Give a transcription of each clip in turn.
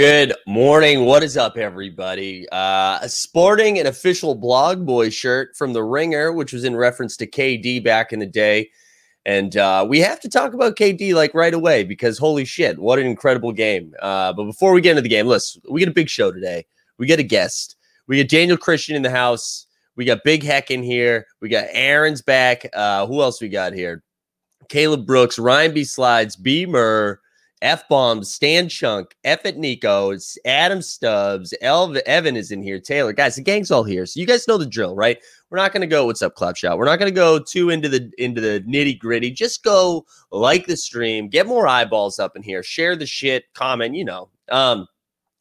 Good morning. What is up, everybody? Uh, sporting an official blog boy shirt from the Ringer, which was in reference to KD back in the day. And uh, we have to talk about KD like right away because holy shit, what an incredible game. Uh, but before we get into the game, listen, we get a big show today. We get a guest. We get Daniel Christian in the house. We got Big Heck in here. We got Aaron's back. Uh, who else we got here? Caleb Brooks, Ryan B. Slides, Beamer. F bombs, Stan Chunk, F at Nico, it's Adam Stubbs, Elv- Evan is in here, Taylor. Guys, the gang's all here. So you guys know the drill, right? We're not gonna go, what's up, Club Shot? We're not gonna go too into the into the nitty gritty. Just go like the stream, get more eyeballs up in here, share the shit, comment, you know. Um,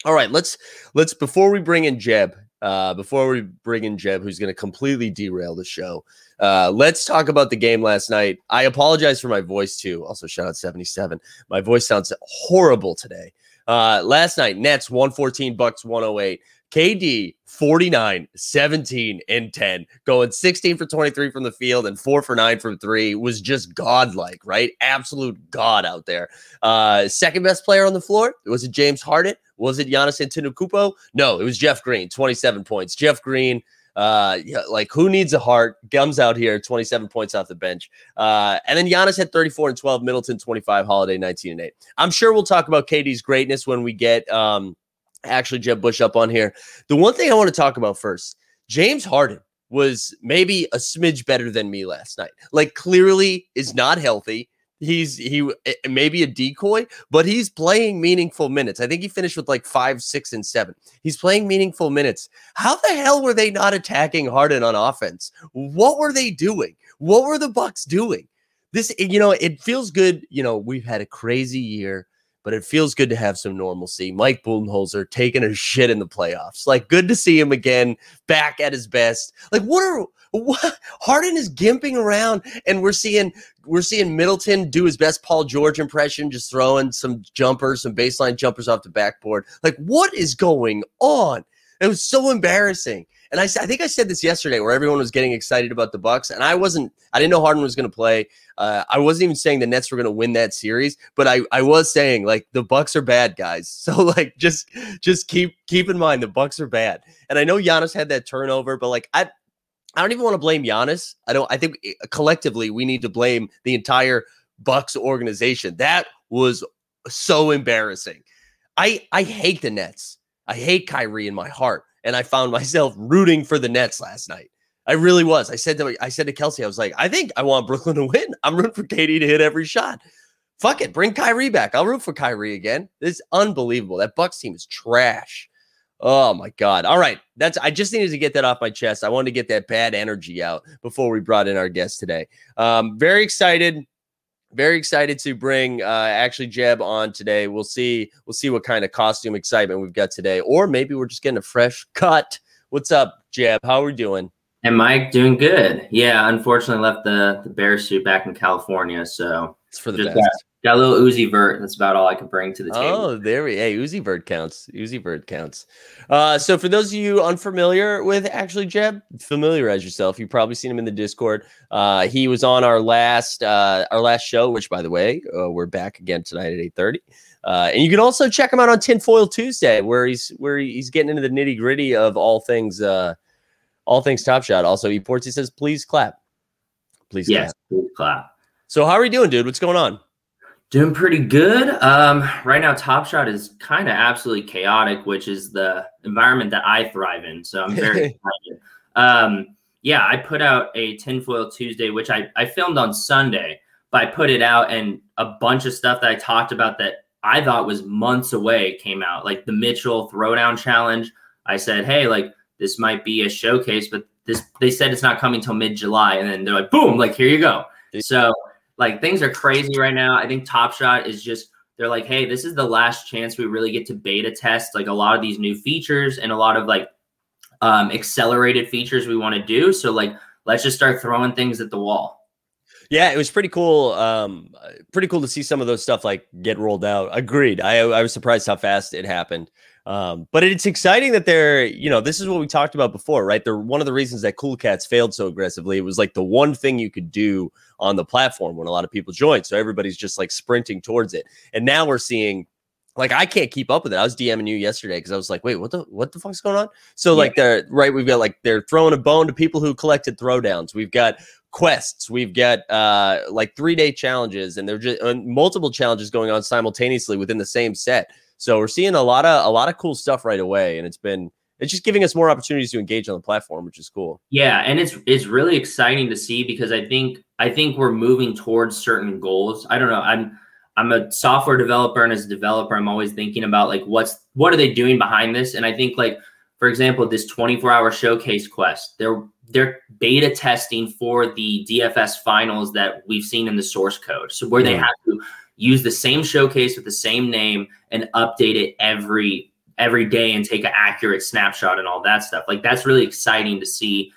all right, let's let's before we bring in Jeb, uh, before we bring in Jeb, who's gonna completely derail the show. Uh, let's talk about the game last night. I apologize for my voice too. Also, shout out 77. My voice sounds horrible today. Uh, last night, Nets 114, Bucks 108. KD 49, 17, and 10, going 16 for 23 from the field and four for nine from three was just godlike, right? Absolute god out there. Uh, second best player on the floor was it James Harden? Was it Giannis Antetokounmpo? No, it was Jeff Green, 27 points. Jeff Green uh, like who needs a heart? Gums out here, 27 points off the bench. Uh, and then Giannis had 34 and 12, Middleton 25, Holiday 19 and 8. I'm sure we'll talk about KD's greatness when we get um actually Jeb Bush up on here. The one thing I want to talk about first, James Harden was maybe a smidge better than me last night. Like clearly is not healthy. He's he eh, maybe a decoy, but he's playing meaningful minutes. I think he finished with like five, six, and seven. He's playing meaningful minutes. How the hell were they not attacking Harden on offense? What were they doing? What were the Bucks doing? This, you know, it feels good. You know, we've had a crazy year but it feels good to have some normalcy. Mike Budenholzer taking a shit in the playoffs. Like, good to see him again, back at his best. Like, what are what Harden is gimping around, and we're seeing we're seeing Middleton do his best Paul George impression, just throwing some jumpers, some baseline jumpers off the backboard. Like, what is going on? It was so embarrassing. And I, I think I said this yesterday, where everyone was getting excited about the Bucks, and I wasn't. I didn't know Harden was going to play. Uh, I wasn't even saying the Nets were going to win that series, but I, I was saying like the Bucks are bad guys. So like just just keep keep in mind the Bucks are bad. And I know Giannis had that turnover, but like I I don't even want to blame Giannis. I don't. I think eh, collectively we need to blame the entire Bucks organization. That was so embarrassing. I I hate the Nets. I hate Kyrie in my heart, and I found myself rooting for the Nets last night. I really was. I said to I said to Kelsey, I was like, I think I want Brooklyn to win. I'm rooting for KD to hit every shot. Fuck it, bring Kyrie back. I'll root for Kyrie again. This is unbelievable. That Bucks team is trash. Oh my god. All right. That's I just needed to get that off my chest. I wanted to get that bad energy out before we brought in our guest today. Um, very excited. Very excited to bring uh, actually Jeb on today. We'll see. We'll see what kind of costume excitement we've got today, or maybe we're just getting a fresh cut. What's up, Jeb? How are we doing? And Mike doing good. Yeah, unfortunately left the the bear suit back in California, so it's for the best. Got, got, a little Uzi Vert. That's about all I can bring to the table. Oh, there we. Hey, Uzi Vert counts. Uzi Vert counts. Uh, so for those of you unfamiliar with actually Jeb, familiarize yourself. You've probably seen him in the Discord. Uh, he was on our last uh, our last show, which by the way, uh, we're back again tonight at eight thirty. Uh, and you can also check him out on Tinfoil Tuesday, where he's where he's getting into the nitty gritty of all things uh, all things Top Shot. Also, Eportsy says, please clap. Please yes, clap. please clap. So, how are you doing, dude? What's going on? Doing pretty good. Um, right now, Top Shot is kind of absolutely chaotic, which is the environment that I thrive in. So I'm very excited. Um, yeah, I put out a tinfoil Tuesday, which I, I filmed on Sunday, but I put it out and a bunch of stuff that I talked about that I thought was months away came out, like the Mitchell throwdown challenge. I said, hey, like this might be a showcase, but this they said it's not coming till mid July, and then they're like, boom, like here you go. So like things are crazy right now. I think Top Shot is just they're like, hey, this is the last chance we really get to beta test like a lot of these new features and a lot of like um, accelerated features we want to do. So like let's just start throwing things at the wall. Yeah, it was pretty cool. Um, pretty cool to see some of those stuff like get rolled out. Agreed. I I was surprised how fast it happened. Um, but it's exciting that they're, you know, this is what we talked about before, right? They're one of the reasons that Cool Cats failed so aggressively. It was like the one thing you could do on the platform when a lot of people joined. So everybody's just like sprinting towards it. And now we're seeing like I can't keep up with it. I was DMing you yesterday because I was like, wait, what the what the fuck's going on? So like they're right, we've got like they're throwing a bone to people who collected throwdowns. We've got quests, we've got uh like three day challenges, and they're just uh, multiple challenges going on simultaneously within the same set. So we're seeing a lot of a lot of cool stuff right away, and it's been it's just giving us more opportunities to engage on the platform, which is cool. Yeah, and it's it's really exciting to see because I think I think we're moving towards certain goals. I don't know. I'm I'm a software developer and as a developer, I'm always thinking about like what's what are they doing behind this? And I think like for example, this 24 hour showcase quest, they're they're beta testing for the DFS finals that we've seen in the source code. So where mm-hmm. they have to use the same showcase with the same name and update it every every day and take an accurate snapshot and all that stuff. Like that's really exciting to see.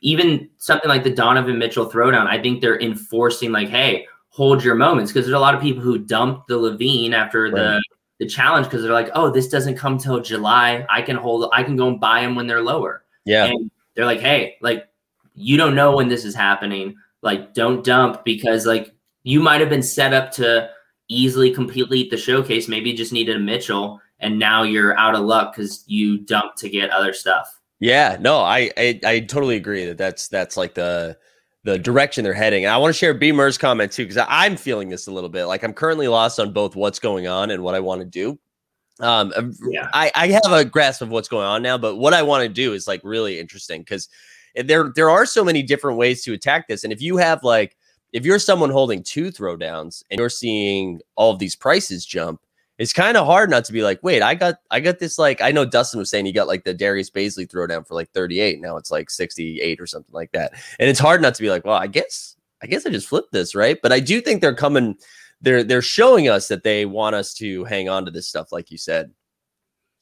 Even something like the Donovan Mitchell throwdown, I think they're enforcing like, hey, hold your moments because there's a lot of people who dump the Levine after right. the the challenge because they're like, oh, this doesn't come till July. I can hold, I can go and buy them when they're lower. Yeah. And they're like, hey, like you don't know when this is happening. Like, don't dump because like you might have been set up to easily complete the showcase. Maybe you just needed a Mitchell and now you're out of luck because you dumped to get other stuff. Yeah, no, I, I, I totally agree that that's that's like the the direction they're heading. And I want to share Beamer's comment too because I'm feeling this a little bit. Like I'm currently lost on both what's going on and what I want to do. Um, yeah. I, I have a grasp of what's going on now, but what I want to do is like really interesting because there there are so many different ways to attack this. And if you have like if you're someone holding two throwdowns and you're seeing all of these prices jump, it's kind of hard not to be like, wait, I got I got this like I know Dustin was saying he got like the Darius Bazley throwdown for like 38. Now it's like 68 or something like that. And it's hard not to be like, well, I guess I guess I just flipped this, right? But I do think they're coming, they're they're showing us that they want us to hang on to this stuff, like you said.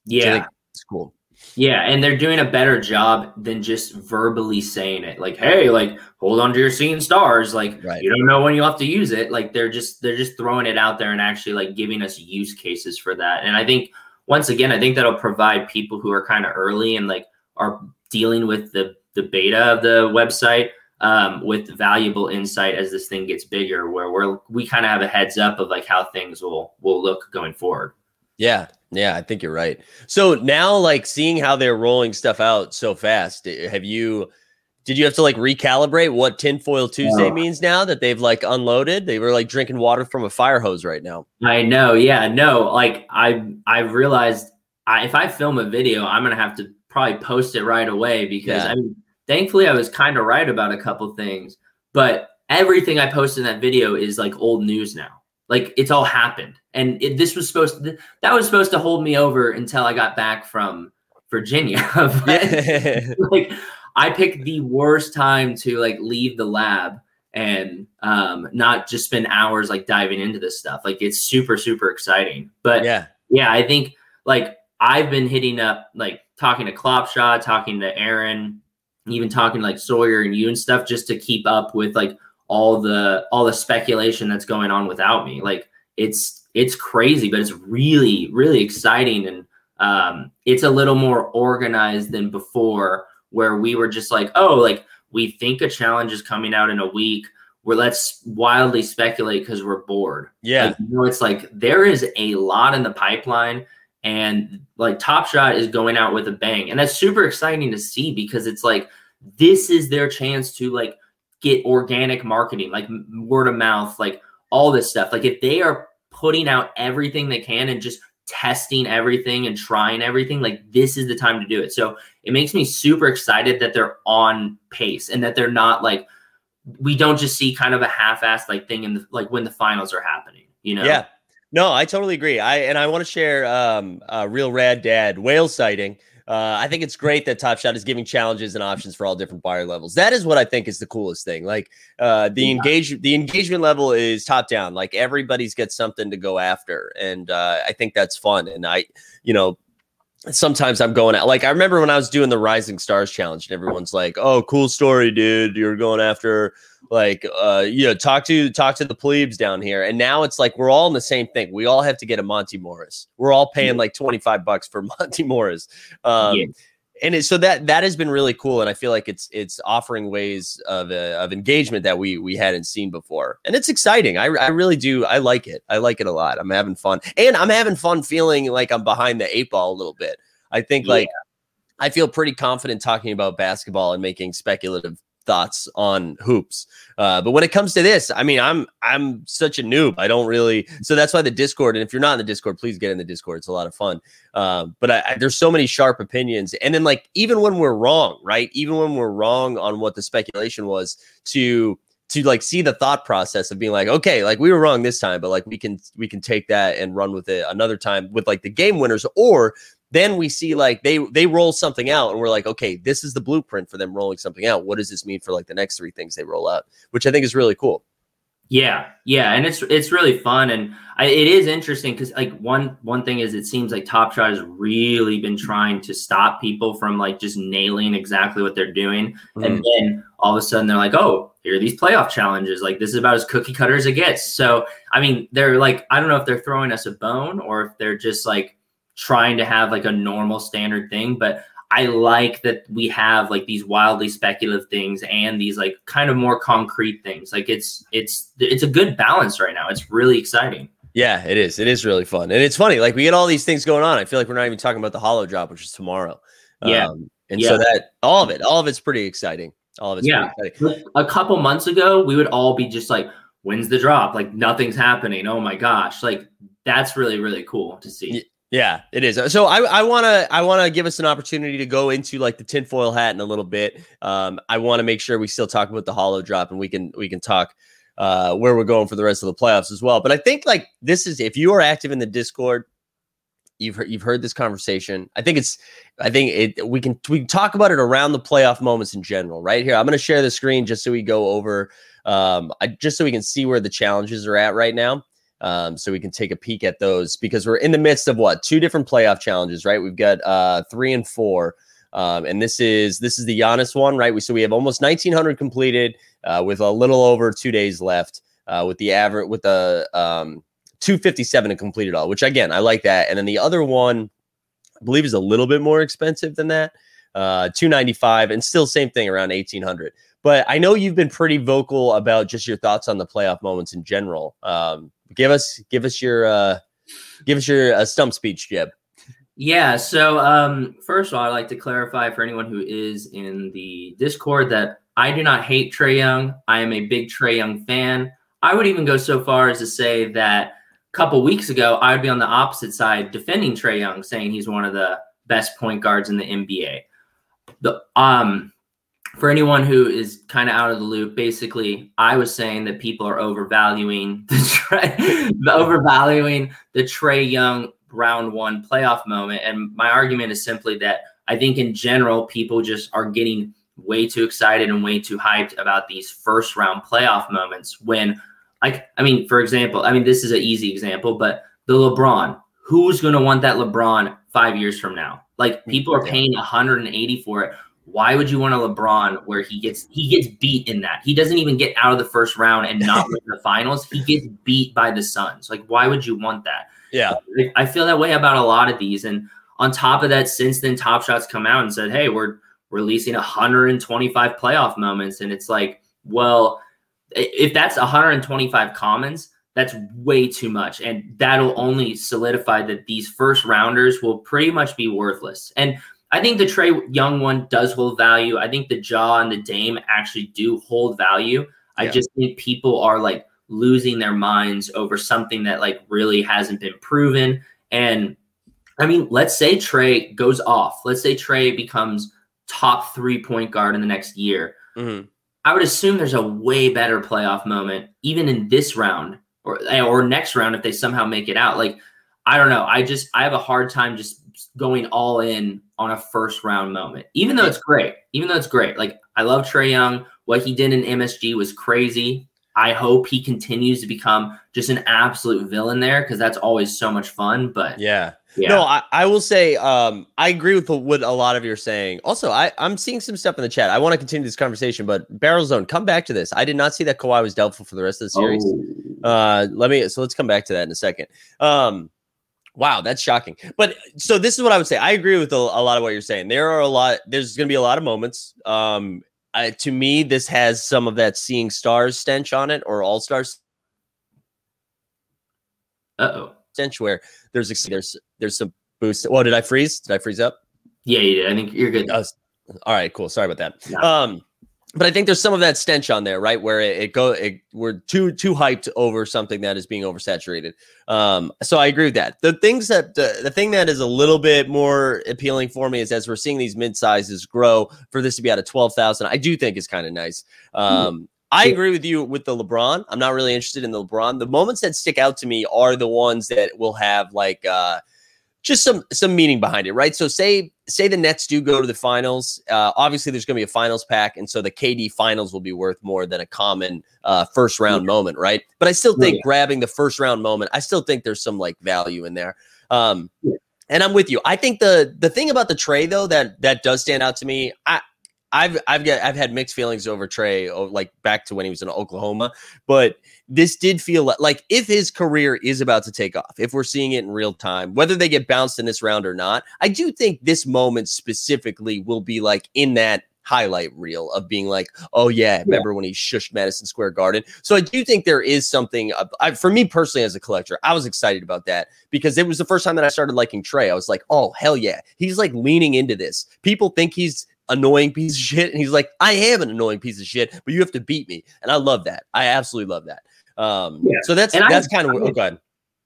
Yeah. It's cool. Yeah, and they're doing a better job than just verbally saying it. Like, hey, like hold on to your seeing stars. Like right. you don't know when you'll have to use it. Like they're just they're just throwing it out there and actually like giving us use cases for that. And I think once again, I think that'll provide people who are kind of early and like are dealing with the the beta of the website um, with valuable insight as this thing gets bigger, where we're we kind of have a heads up of like how things will will look going forward. Yeah, yeah, I think you're right. So now, like seeing how they're rolling stuff out so fast, eh, have you? Did you have to like recalibrate what tinfoil Tuesday no. means now that they've like unloaded? They were like drinking water from a fire hose right now. I know. Yeah. No. Like I I realized I, if I film a video, I'm gonna have to probably post it right away because yeah. I mean, thankfully I was kind of right about a couple things, but everything I posted in that video is like old news now. Like it's all happened, and it, this was supposed to, that was supposed to hold me over until I got back from Virginia. like I picked the worst time to like leave the lab and um, not just spend hours like diving into this stuff. Like it's super super exciting. But yeah, yeah, I think like I've been hitting up like talking to Klopshot, talking to Aaron, even talking to, like Sawyer and you and stuff just to keep up with like all the all the speculation that's going on without me. Like it's it's crazy, but it's really really exciting and um, it's a little more organized than before, where we were just like, oh, like we think a challenge is coming out in a week. Where let's wildly speculate because we're bored. Yeah, like, you know, it's like there is a lot in the pipeline, and like Top Shot is going out with a bang, and that's super exciting to see because it's like this is their chance to like get organic marketing, like word of mouth, like all this stuff. Like if they are putting out everything they can and just testing everything and trying everything, like this is the time to do it. So it makes me super excited that they're on pace and that they're not like we don't just see kind of a half-assed like thing in the like when the finals are happening, you know? Yeah. No, I totally agree. I and I want to share um a real rad dad whale sighting. Uh, I think it's great that Top Shot is giving challenges and options for all different buyer levels. That is what I think is the coolest thing. Like uh, the yeah. engage the engagement level is top down. Like everybody's got something to go after, and uh, I think that's fun. And I, you know, sometimes I'm going out. Like I remember when I was doing the Rising Stars challenge, and everyone's like, "Oh, cool story, dude! You're going after." like uh you know talk to talk to the plebes down here and now it's like we're all in the same thing we all have to get a monte morris we're all paying like 25 bucks for monte morris um yeah. And it, so that that has been really cool, and I feel like it's it's offering ways of uh, of engagement that we we hadn't seen before, and it's exciting. I I really do. I like it. I like it a lot. I'm having fun, and I'm having fun feeling like I'm behind the eight ball a little bit. I think like I feel pretty confident talking about basketball and making speculative thoughts on hoops. Uh, but when it comes to this, I mean, I'm I'm such a noob. I don't really. So that's why the Discord. And if you're not in the Discord, please get in the Discord. It's a lot of fun. Uh, but I, I, there's so many sharp opinions, and then like even when we're wrong, right? Even when we're wrong on what the speculation was, to to like see the thought process of being like, okay, like we were wrong this time, but like we can we can take that and run with it another time with like the game winners, or then we see like they they roll something out and we're like okay this is the blueprint for them rolling something out. What does this mean for like the next three things they roll out? Which i think is really cool. Yeah yeah and it's it's really fun and I, it is interesting because like one one thing is it seems like top shot has really been trying to stop people from like just nailing exactly what they're doing. Mm. and then all of a sudden they're like oh here are these playoff challenges. Like this is about as cookie cutter as it gets. So i mean they're like i don't know if they're throwing us a bone or if they're just like trying to have like a normal standard thing, but I like that we have like these wildly speculative things and these like kind of more concrete things. Like it's it's it's a good balance right now. It's really exciting. Yeah, it is. It is really fun. And it's funny. Like we get all these things going on. I feel like we're not even talking about the hollow drop, which is tomorrow. Yeah. Um, and yeah. so that all of it, all of it's pretty exciting. All of it's yeah. A couple months ago, we would all be just like, when's the drop? Like nothing's happening. Oh my gosh. Like that's really, really cool to see. Yeah, it is. So I, I wanna I wanna give us an opportunity to go into like the tinfoil hat in a little bit. Um, I want to make sure we still talk about the hollow drop and we can we can talk uh, where we're going for the rest of the playoffs as well. But I think like this is if you are active in the Discord, you've heard, you've heard this conversation. I think it's I think it we can we can talk about it around the playoff moments in general. Right here, I'm going to share the screen just so we go over um, I, just so we can see where the challenges are at right now um, so we can take a peek at those because we're in the midst of what two different playoff challenges, right? We've got uh, three and four, um, and this is this is the Giannis one, right? We so we have almost 1900 completed uh, with a little over two days left, uh, with the average with the um, 257 to complete it all, which again I like that. And then the other one, I believe, is a little bit more expensive than that, uh, 295, and still same thing around 1800. But I know you've been pretty vocal about just your thoughts on the playoff moments in general. Um, give us give us your uh, give us your uh, stump speech, Jeb. Yeah. So um, first of all, I'd like to clarify for anyone who is in the Discord that I do not hate Trae Young. I am a big Trae Young fan. I would even go so far as to say that a couple weeks ago, I would be on the opposite side defending Trae Young, saying he's one of the best point guards in the NBA. The um for anyone who is kind of out of the loop, basically, I was saying that people are overvaluing the Trae, overvaluing the Trae Young round one playoff moment, and my argument is simply that I think in general people just are getting way too excited and way too hyped about these first round playoff moments. When, like, I mean, for example, I mean this is an easy example, but the LeBron, who's going to want that LeBron five years from now? Like people are paying 180 for it why would you want a LeBron where he gets he gets beat in that? He doesn't even get out of the first round and not win the finals. He gets beat by the Suns. Like, why would you want that? Yeah, I feel that way about a lot of these. And on top of that, since then, Top Shots come out and said, "Hey, we're releasing 125 playoff moments," and it's like, well, if that's 125 commons, that's way too much, and that'll only solidify that these first rounders will pretty much be worthless. And I think the Trae Young one does hold value. I think the Ja and the Dame actually do hold value. Yeah. I just think people are like losing their minds over something that like really hasn't been proven. And I mean, let's say Trae goes off. Let's say Trey becomes top three point guard in the next year. Mm-hmm. I would assume there's a way better playoff moment, even in this round or or next round if they somehow make it out. Like, I don't know. I just I have a hard time just going all in on a first round moment, even though it's great. Even though it's great. Like I love Trae Young. What he did in MSG was crazy. I hope he continues to become just an absolute villain there because that's always so much fun. But yeah. Yeah. No, I, I will say um, I agree with what a lot of you are saying. Also, I, I'm seeing some stuff in the chat. I want to continue this conversation, but Barrel Zone, come back to this. I did not see that Kawhi was doubtful for the rest of the series. Oh. Uh, let me so let's come back to that in a second. Um, Wow, that's shocking. But so this is what I would say. I agree with a, a lot of what you're saying. There are a lot. There's going to be a lot of moments. Um, I, to me, this has some of that seeing stars stench on it, or all stars. Uh oh. Stench where there's a, there's there's some boost. Well, did I freeze? Did I freeze up? Yeah, you did. I think you're good. Uh, all right, cool. Sorry about that. Yeah. Um, but I think there's some of that stench on there, right? Where it, it go, it, we're too too hyped over something that is being oversaturated. Um, so I agree with that. The things that the, the thing that is a little bit more appealing for me is as we're seeing these mid sizes grow, for this to be out of twelve thousand, I do think is kind of nice. Hmm. Um, I agree with you with the LeBron. I'm not really interested in the LeBron. The moments that stick out to me are the ones that will have like uh, just some some meaning behind it, right? So say say the Nets do go to the finals. Uh, obviously, there's going to be a finals pack, and so the KD finals will be worth more than a common uh, first round yeah. moment, right? But I still think yeah. grabbing the first round moment, I still think there's some like value in there. Um, yeah. And I'm with you. I think the the thing about the Trae though that that does stand out to me. I I've I've got I've had mixed feelings over Trae, oh, like back to when he was in Oklahoma, but this did feel like if his career is about to take off, if we're seeing it in real time, whether they get bounced in this round or not, I do think this moment specifically will be like in that highlight reel of being like, oh yeah, remember yeah. when he shushed Madison Square Garden? So I do think there is something. I, for me personally, as a collector, I was excited about that because it was the first time that I started liking Trae. I was like, oh hell yeah, he's like leaning into this. People think he's annoying piece of shit. And he's like, I am an annoying piece of shit, but you have to beat me. And I love that. I absolutely love that. Um, yeah. so that's and that's kind of oh, go ahead.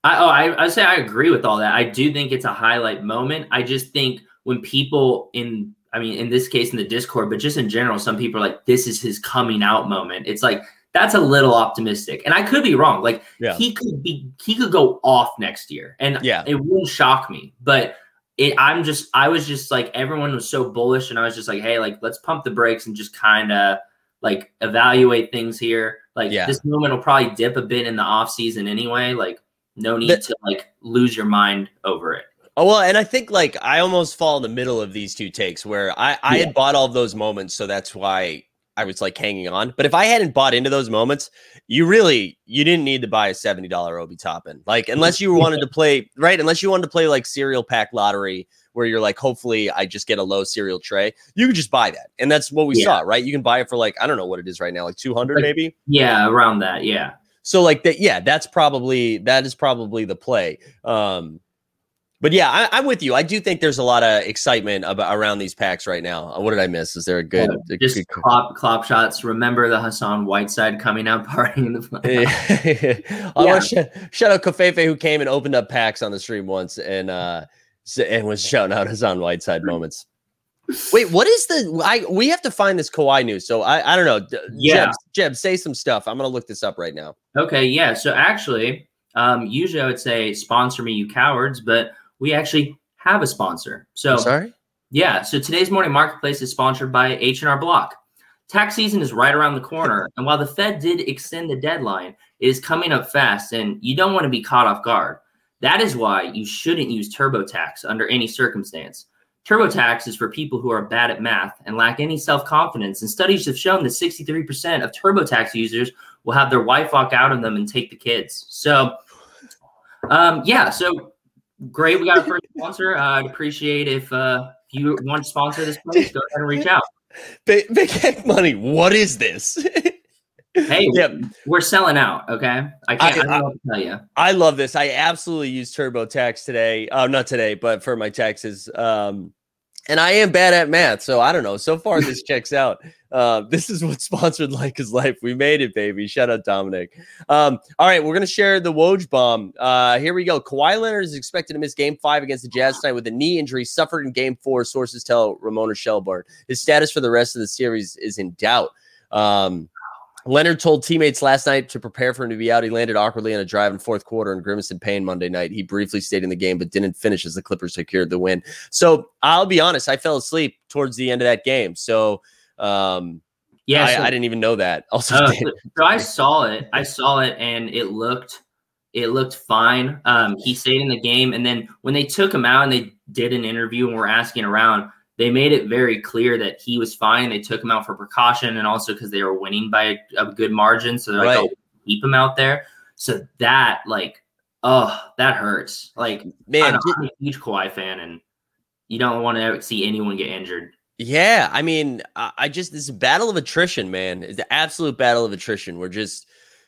I, oh, I, I say I agree with all that. I do think it's a highlight moment. I just think when people in, I mean, in this case in the Discord, but just in general, some people are like, this is his coming out moment. It's like that's a little optimistic, and I could be wrong. Like yeah. he could be, he could go off next year, and yeah, it won't shock me. But it, I'm just, I was just like, everyone was so bullish, and I was just like, hey, like, let's pump the brakes and just kind of like evaluate things here. Like, yeah. this moment will probably dip a bit in the off season anyway. Like, no need but, to like lose your mind over it. Oh well, and I think like I almost fall in the middle of these two takes where I I yeah. had bought all of those moments, so that's why I was like hanging on. But if I hadn't bought into those moments, you really you didn't need to buy a seventy dollar Obi Toppin. Like unless you wanted to play right, unless you wanted to play like cereal pack lottery where you're like, hopefully I just get a low serial Trae. You can just buy that, and that's what we yeah. saw, right? You can buy it for like I don't know what it is right now, like two hundred like, maybe. Yeah, around that. Yeah. So like that, yeah, that's probably that is probably the play. Um, but yeah, I, am with you. I do think there's a lot of excitement about around these packs right now. Uh, what did I miss? Is there a good yeah, just good... clop, clop shots? Remember the Hassan Whiteside coming out party in the. yeah. I want to shout out Kofefe who came and opened up packs on the stream once and uh and was shouting out Hassan Whiteside moments. Wait, what is the? I we have to find this Kawhi news. So I I don't know. Yeah, Jeb, Jeb, say some stuff. I'm gonna look this up right now. Okay, yeah. So actually, um, usually I would say sponsor me, you cowards, but we actually have a sponsor. So I'm sorry. Yeah. So today's morning marketplace is sponsored by H and R Block. Tax season is right around the corner, and while the Fed did extend the deadline, it is coming up fast, and you don't want to be caught off guard. That is why you shouldn't use TurboTax under any circumstance. TurboTax is for people who are bad at math and lack any self confidence. And studies have shown that 63% of TurboTax users will have their wife walk out on them and take the kids. So, um, yeah, so great. We got a first sponsor. Uh, I'd appreciate if uh, you want to sponsor this place, go ahead and reach out. Big, big money. What is this? hey, yep. we're selling out. Okay, I can't. I, I, I tell you. I love this. I absolutely used TurboTax today. Uh, not today, but for my taxes. Um, and I am bad at math, so I don't know. So far, this checks out. Uh, this is what sponsored like is life. We made it, baby. Shout out Dominic. Um, all right, we're gonna share the Woj bomb. Uh, here we go. Kawhi Leonard is expected to miss Game Five against the Jazz tonight with a knee injury suffered in Game Four. Sources tell Ramona Shelburne. His status for the rest of the series is in doubt. Um, Leonard told teammates last night to prepare for him to be out. He landed awkwardly on a drive in fourth quarter and grimaced in pain Monday night. He briefly stayed in the game, but didn't finish as the Clippers secured the win. So I'll be honest, I fell asleep towards the end of that game. So um, yeah, I, so, I, didn't even know that. Also, uh, so I saw it. I saw it, and it looked it looked fine. Um, he stayed in the game, and then when they took him out and they did an interview and were asking around, they made it very clear that he was fine. They took him out for precaution and also because they were winning by a, a, good margin. So they're right. like, oh, keep him out there. So that, like, oh, that hurts. Like, Man, I'm a huge Kawhi fan, and you don't want to see anyone get injured. Yeah, I mean, I, I just this battle of attrition, man. It's the absolute battle of attrition. We're just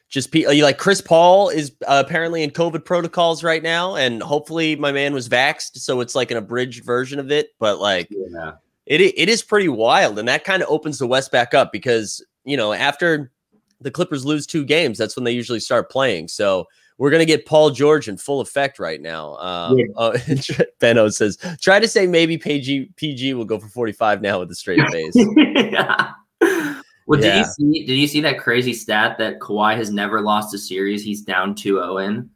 just people like Chris Paul is uh, apparently in COVID protocols right now, and hopefully my man was vaxxed, so it's like an abridged version of it. But like, Yeah. it it is pretty wild, and that kind of opens the West back up because you know after the Clippers lose two games, that's when they usually start playing. So we're gonna get Paul George in full effect right now. Um, Yeah. uh, Benno says, try to say maybe PG PG will go for forty five now with a straight face. Well, did you see? Did you see that crazy stat that Kawhi has never lost a series? He's down 2-0 in.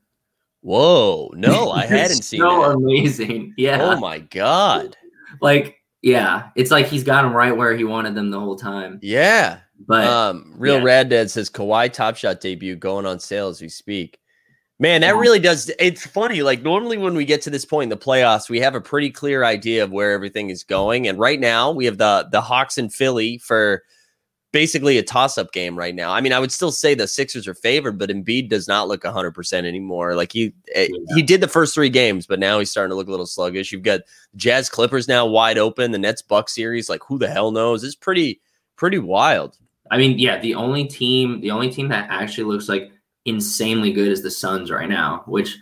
Whoa, no, I hadn't It's seen so that. amazing. Yeah. Oh my god. like yeah, it's like he's got him right where he wanted them the whole time. Yeah. But Um, Real yeah. Rad Dad says Kawhi Top Shot debut going on sale as we speak. Man, that really does. It's funny. Like normally when we get to this point in the playoffs, we have a pretty clear idea of where everything is going. And right now we have the the Hawks and Philly for basically a toss up game right now. I mean, I would still say the Sixers are favored, but Embiid does not look 100% anymore. Like he eh, Yeah. he did the first 3 games, but now he's starting to look a little sluggish. You've got Jazz Clippers now wide open, the Nets Buck series, like who the hell knows? It's pretty pretty wild. I mean, yeah, the only team, the only team that actually looks like insanely good as the Suns right now, which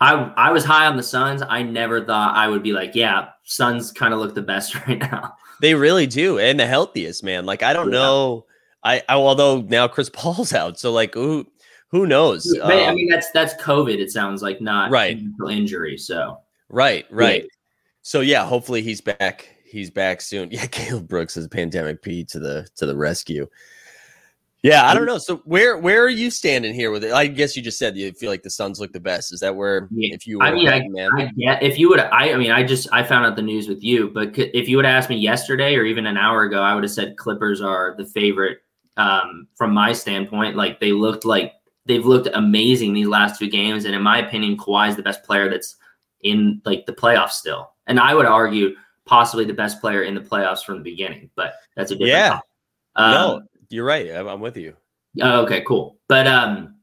I I was high on the Suns. I never thought I would be like, yeah, Suns kind of look the best right now. They really do, and the healthiest man. Like I don't Yeah. know, I, I although now Chris Paul's out, so like who who knows? But, I Um, mean, that's that's COVID. It sounds like not Right. injury. So right, right. So yeah, hopefully he's back. He's back soon. Yeah, Caleb Brooks is pandemic P to the to the rescue. Yeah, I don't know. So where where are you standing here with it? I guess you just said you feel like the Suns look the best. Is that where Yeah, if you were I mean, I, man? I get if you would. I, I mean, I just I found out the news with you, but if you would have asked me yesterday or even an hour ago, I would have said Clippers are the favorite. Um, from my standpoint, like they looked like they've looked amazing these last two games, and in my opinion, Kawhi is the best player that's in like the playoffs still, and I would argue possibly the best player in the playoffs from the beginning. But that's a different. Yeah. topic. Um, no, you're right. I'm, I'm with you. Oh, okay, cool. But um,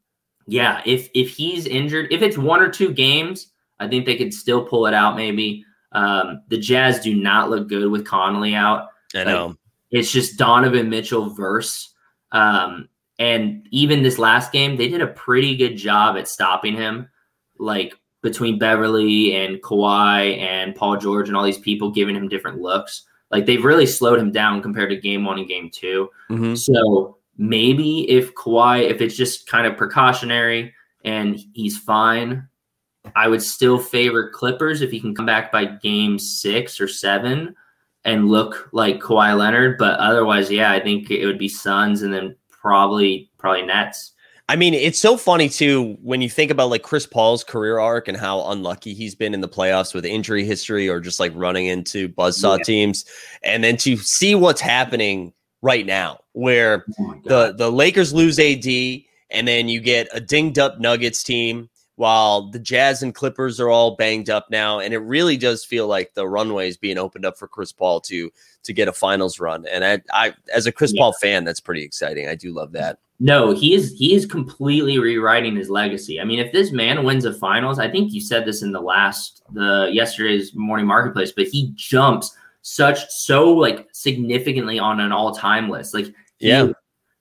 yeah, if if he's injured, if it's one or two games, I think they could still pull it out. Maybe um, the Jazz do not look good with Conley out. I Like, know. It's just Donovan Mitchell verse. Um, and even this last game, they did a pretty good job at stopping him. Like between Beverley and Kawhi and Paul George and all these people giving him different looks. Like they've really slowed him down compared to game one and game two. Mhm. So maybe if Kawhi, if it's just kind of precautionary and he's fine, I would still favor Clippers if he can come back by game six or seven and look like Kawhi Leonard. But otherwise, yeah, I think it would be Suns and then probably probably Nets. I mean, it's so funny too when you think about like Chris Paul's career arc and how unlucky he's been in the playoffs with injury history or just like running into buzzsaw Yeah. teams, and then to see what's happening right now, where Oh the the Lakers lose AD, and then you get a dinged up Nuggets team, while the Jazz and Clippers are all banged up now, and it really does feel like the runway is being opened up for Chris Paul to to get a finals run. And I, I as a Chris Yeah. Paul fan, that's pretty exciting. I do love that. No, he is he is completely rewriting his legacy. I mean, if this man wins a finals, I think you said this in the last the yesterday's morning marketplace, but he jumps such so like significantly on an all-time list. Like he- Yeah.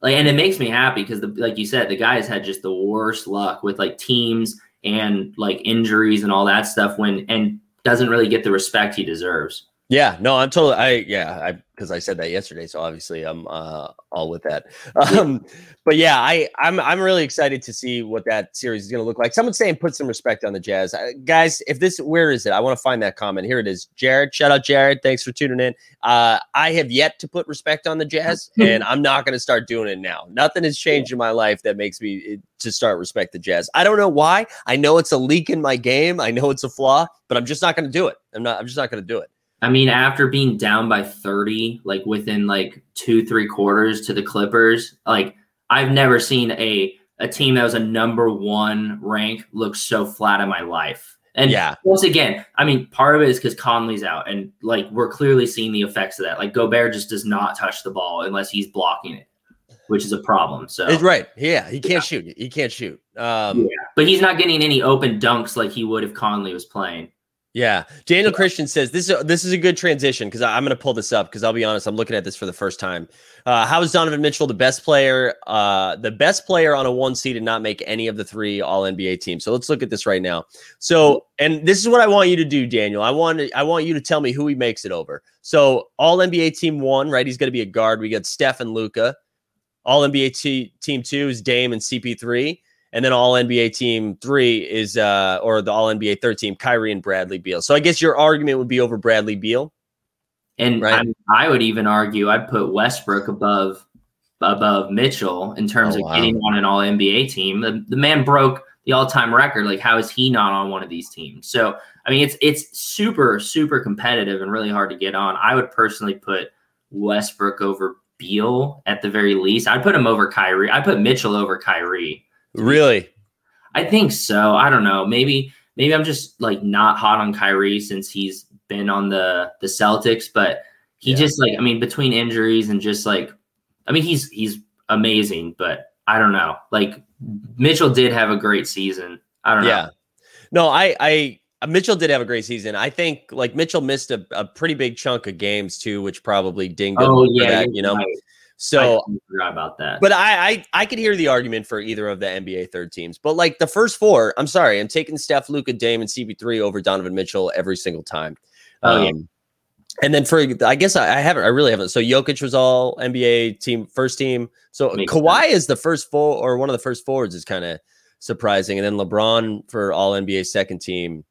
like and it makes me happy because the like you said, the guy has had just the worst luck with like teams and like injuries and all that stuff when and doesn't really get the respect he deserves. Yeah, no, I'm totally. I yeah, I because I said that yesterday, so obviously I'm uh, all with that. Um, but yeah, I I'm I'm really excited to see what that series is going to look like. Someone's saying put some respect on the Jazz, uh, guys. If this, where is it? I want to find that comment. Here it is. Jared, shout out Jared. Thanks for tuning in. Uh, I have yet to put respect on the Jazz, and I'm not going to start doing it now. Nothing has changed in my life that makes me eh, to start respect the Jazz. I don't know why. I know it's a leak in my game. I know it's a flaw, but I'm just not going to do it. I'm not. I'm just not going to do it. I mean, after being down by 30, like within like two, three quarters to the Clippers, like I've never seen a a team that was a number one rank look so flat in my life. And Yeah. once again, I mean, part of it is because Conley's out, and like we're clearly seeing the effects of that. Like Gobert just does not touch the ball unless he's blocking it. which is a problem. So it's right. Yeah, he can't yeah. shoot. He can't shoot. Um, yeah. But he's not getting any open dunks like he would if Conley was playing. Yeah, Daniel. Christian says this is a, this is a good transition because I'm going to pull this up because I'll be honest, I'm looking at this for the first time. Uh, how is Donovan Mitchell the best player, uh, the best player on a one seed and not make any of the three All NBA teams? So let's look at this right now. So, and this is what I want you to do, Daniel. I want I want you to tell me who he makes it over. So All NBA team one, right? He's going to be a guard. We got Steph and Luka. All NBA t- team two is Dame and CP3. And then all NBA team three is, uh, or the all NBA third team, Kyrie and Bradley Beal. So I guess your argument would be over Bradley Beal. And right? I, I would even argue I'd put Westbrook above above Mitchell in terms oh, of wow. getting on an all NBA team. The, the man broke the all time record. Like, how is he not on one of these teams? So, I mean, it's it's super super competitive and really hard to get on. I would personally put Westbrook over Beal at the very least. I'd put him over Kyrie. I put Mitchell over Kyrie. Really? I think so. I don't know. Maybe maybe I'm just like not hot on Kyrie since he's been on the the Celtics, but he yeah. just like I mean between injuries and just like I mean he's he's amazing, but I don't know. Like Mitchell did have a great season. I don't know. Yeah. No, I I Mitchell did have a great season. I think like Mitchell missed a, a pretty big chunk of games too, which probably dinged him. Oh yeah, that, you know. Right. So I forgot about that. But I, I I could hear the argument for either of the NBA third teams. But like the first four, I'm sorry, I'm taking Steph, Luka, Dame, and CP3 over Donovan Mitchell every single time. Oh, um, yeah. And then for I guess I, I, haven't I really haven't. So Jokic was all NBA team first team. So Makes Kawhi sense. is the first full or one of the first forwards is kind of surprising. And then LeBron for all NBA second team.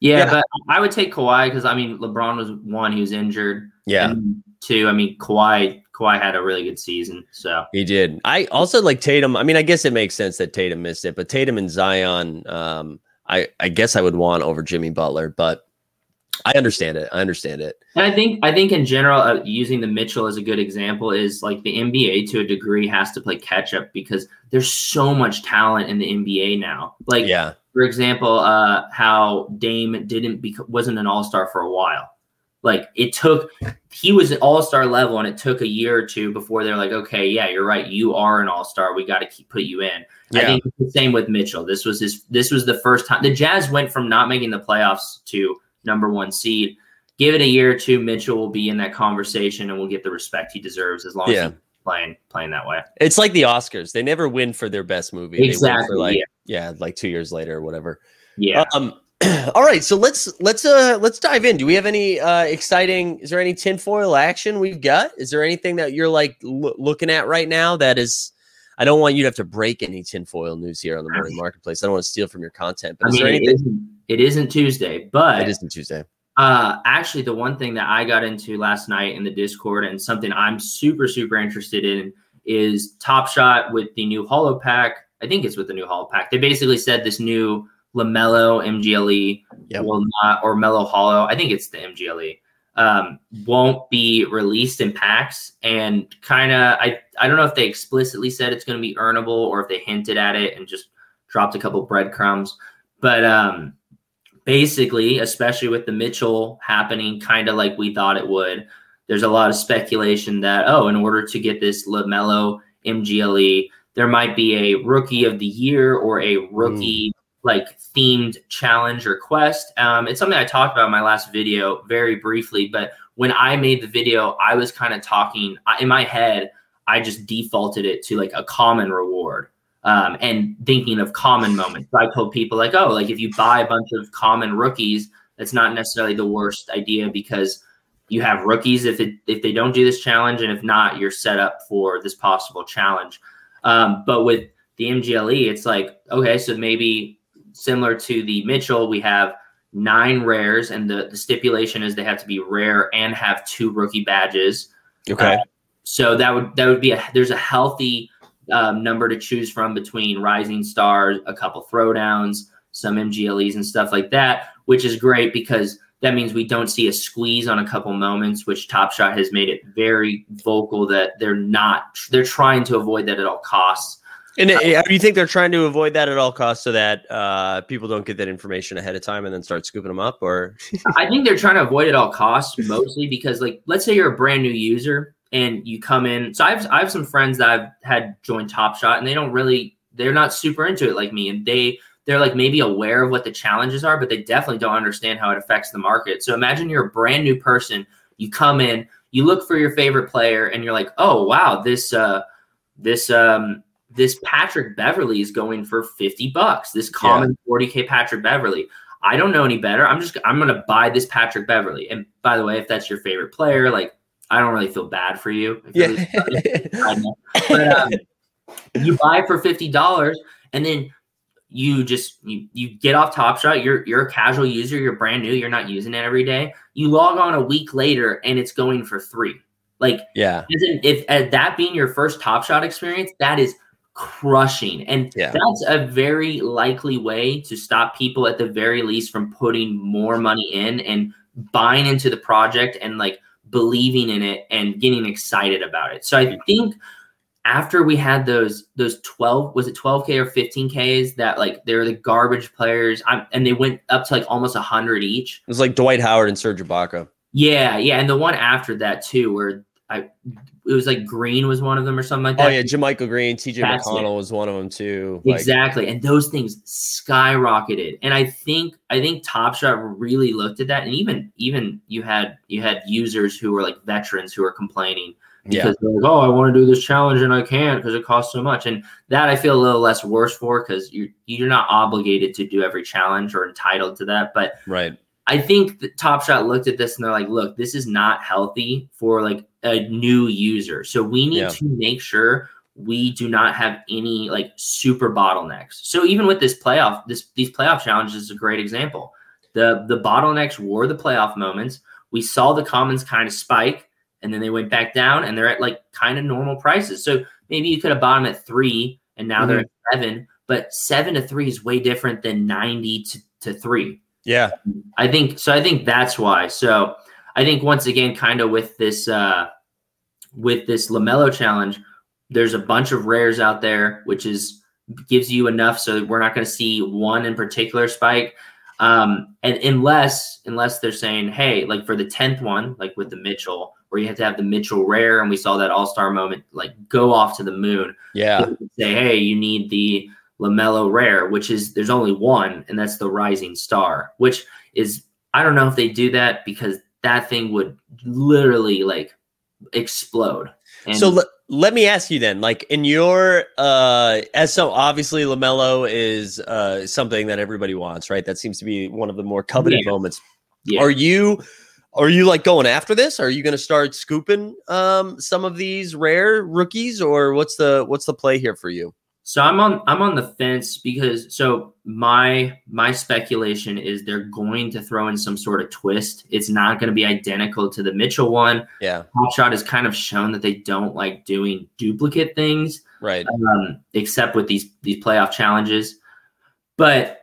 Yeah, yeah. but I would take Kawhi because I mean LeBron was one, he was injured. Yeah. And two, I mean Kawhi Kawhi had a really good season. So he did. I also like Tatum. I mean, I guess it makes sense that Tatum missed it, but Tatum and Zion, um, I I guess I would want over Jimmy Butler, but I understand it. I understand it. And I think I think in general, uh, using the Mitchell as a good example is like the NBA to a degree has to play catch up because there's so much talent in the NBA now. Like, yeah, for example, uh, how Dame didn't bec- wasn't an All Star for a while. Like it took, he was an all star level, and it took a year or two before they're like, okay, yeah, you're right, you are an all star. We got to keep put you in. Yeah. I think the same with Mitchell. This was his. This was the first time the Jazz went from not making the playoffs to number one seed. Give it a year or two, Mitchell will be in that conversation, and will get the respect he deserves as long yeah. as he's playing playing that way. It's like the Oscars; they never win for their best movie. Exactly. like yeah. yeah, like two years later or whatever. Yeah. Um, all right, so let's let's uh let's dive in. Do we have any uh exciting? Is there any tinfoil action we've got? Is there anything that you're like looking at right now that is? I don't want you to have to break any tinfoil news here on the morning marketplace. I don't want to steal from your content. But I mean, it isn't, it isn't Tuesday, but it isn't Tuesday. Uh, actually, the one thing that I got into last night in the Discord and something I'm super super interested in is Top Shot with the new Hollow Pack. I think it's with the new Hollow Pack. They basically said this new LaMelo MGLE yep. will not, or Mellow Hollow, I think it's the MGLE, um, won't be released in packs. And kind of, I, I don't know if they explicitly said it's going to be earnable or if they hinted at it and just dropped a couple breadcrumbs. But um, basically, especially with the Mitchell happening kind of like we thought it would, there's a lot of speculation that, oh, in order to get this LaMelo MGLE, there might be a rookie of the year or a rookie mm like themed challenge or quest. Um, it's something I talked about in my last video very briefly, but when I made the video, I was kind of talking in my head. I just defaulted it to like a common reward um, and thinking of common moments. So I told people like, oh, like if you buy a bunch of common rookies, that's not necessarily the worst idea because you have rookies if it if they don't do this challenge, and if not, you're set up for this possible challenge. Um, but with the MGLE, it's like okay, so maybe similar to the Mitchell, we have nine rares, and the, the stipulation is they have to be rare and have two rookie badges. Okay. Uh, so that would that would be a there's a healthy um, number to choose from between rising stars, a couple throwdowns, some MGLEs and stuff like that, which is great because that means we don't see a squeeze on a couple moments, which Top Shot has made it very vocal that they're not they're trying to avoid that at all costs. And uh, do you think they're trying to avoid that at all costs so that uh, people don't get that information ahead of time and then start scooping them up? Or I think they're trying to avoid it at all costs mostly because, like, let's say you're a brand new user and you come in. So I have I have some friends that I've had join Top Shot, and they don't really they're not super into it like me, and they they're like maybe aware of what the challenges are, but they definitely don't understand how it affects the market. So imagine you're a brand new person, you come in, you look for your favorite player, and you're like, oh wow, this uh this um this Patrick Beverley is going for 50 bucks. This common yeah. 40k Patrick Beverley. I don't know any better. I'm just I'm gonna buy this Patrick Beverley. And by the way, if that's your favorite player, like I don't really feel bad for you. Yeah. but um, you buy for fifty dollars, and then you just you, you get off Top Shot. You're you're a casual user. You're brand new. You're not using it every day. You log on a week later, and it's going for three. Like yeah, if, if that being your first Top Shot experience, that is crushing. And yeah. that's a very likely way to stop people at the very least from putting more money in and buying into the project and like believing in it and getting excited about it. So I think after we had those those 12 was it 12k or 15ks that like they're the garbage players I'm, and they went up to like almost 100 each it was like dwight howard and serge ibaka yeah yeah and the one after that too where i it was like Green was one of them or something like oh, that. Oh yeah, JaMychal Green, TJ McConnell was one of them too. Like, exactly, and those things skyrocketed. And I think I think Top Shot really looked at that, and even even you had you had users who were like veterans who were complaining because yeah. they're like, oh, I want to do this challenge and I can't because it costs so much. And that I feel a little less worse for because you're you're not obligated to do every challenge or entitled to that. But right. I think Top Shot looked at this and they're like, look, this is not healthy for like a new user. So we need yeah. to make sure we do not have any like super bottlenecks. So even with this playoff, this these playoff challenges is a great example. The the bottlenecks were the playoff moments. We saw the commons kind of spike and then they went back down and they're at like kind of normal prices. So maybe you could have bought them at three and now mm-hmm. they're at seven, but seven to three is way different than 90 to, to three. Yeah. I think so. I think that's why. So I think once again, kind of with this uh with this LaMelo challenge, there's a bunch of rares out there, which is gives you enough so we're not going to see one in particular spike. Um, and unless unless they're saying, hey, like for the tenth one, like with the Mitchell, where you have to have the Mitchell rare, and we saw that All Star moment like go off to the moon. Yeah, say, hey, you need the LaMelo rare, which is there's only one, and that's the Rising Star, which is I don't know if they do that because that thing would literally like explode. And so l- let me ask you then, like in your uh as so obviously LaMelo is uh something that everybody wants, right? That seems to be one of the more coveted yeah. moments. Yeah. Are you are you like going after this? Are you going to start scooping um some of these rare rookies or what's the what's the play here for you? So I'm on I'm on the fence because so my my speculation is they're going to throw in some sort of twist. It's not going to be identical to the Mitchell one. Yeah, Top Shot has kind of shown that they don't like doing duplicate things, right? Um, except with these these playoff challenges. But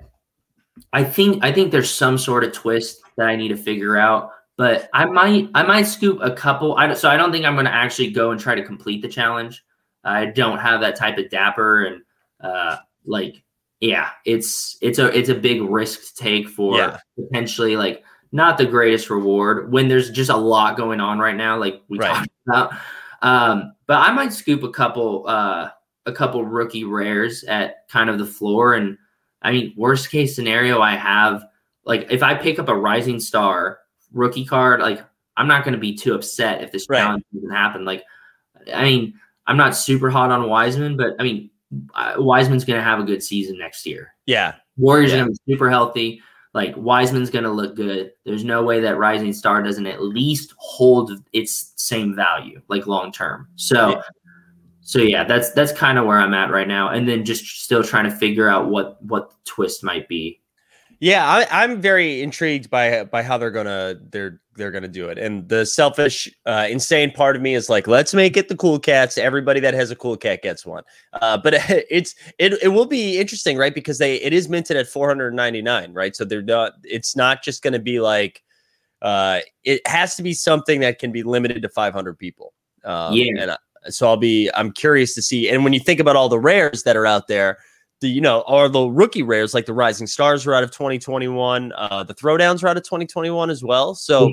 I think I think there's some sort of twist that I need to figure out. But I might I might scoop a couple. I so I don't think I'm going to actually go and try to complete the challenge. I don't have that type of dapper and uh, like yeah, it's it's a it's a big risk to take for yeah. potentially like not the greatest reward when there's just a lot going on right now, like we right. talked about. Um, but I might scoop a couple uh, a couple rookie rares at kind of the floor, and I mean, worst case scenario, I have like if I pick up a Rising Star rookie card, like I'm not going to be too upset if this right. challenge doesn't happen. Like, I mean, I'm not super hot on Wiseman, but I mean, Wiseman's going to have a good season next year. Yeah. Warriors yeah. going to be super healthy. Like Wiseman's going to look good. There's no way that Rising Star doesn't at least hold its same value, like long term. So, yeah. so yeah, that's that's kind of where I'm at right now, and then just still trying to figure out what what the twist might be yeah, I, am very intrigued by by how they're gonna they're they're gonna do it. And the selfish, uh, insane part of me is like, let's make it the cool cats. Everybody that has a cool cat gets one. Uh, but it's it it will be interesting, right? Because they it is minted at 499, right? So they're not. It's not just gonna be like. Uh, it has to be something that can be limited to 500 people. Um, yeah. And uh, so I'll be I'm curious to see. And when you think about all the rares that are out there the you know are the rookie rares like the Rising Stars are out of 2021. Uh, the Throwdowns are out of 2021 as well. So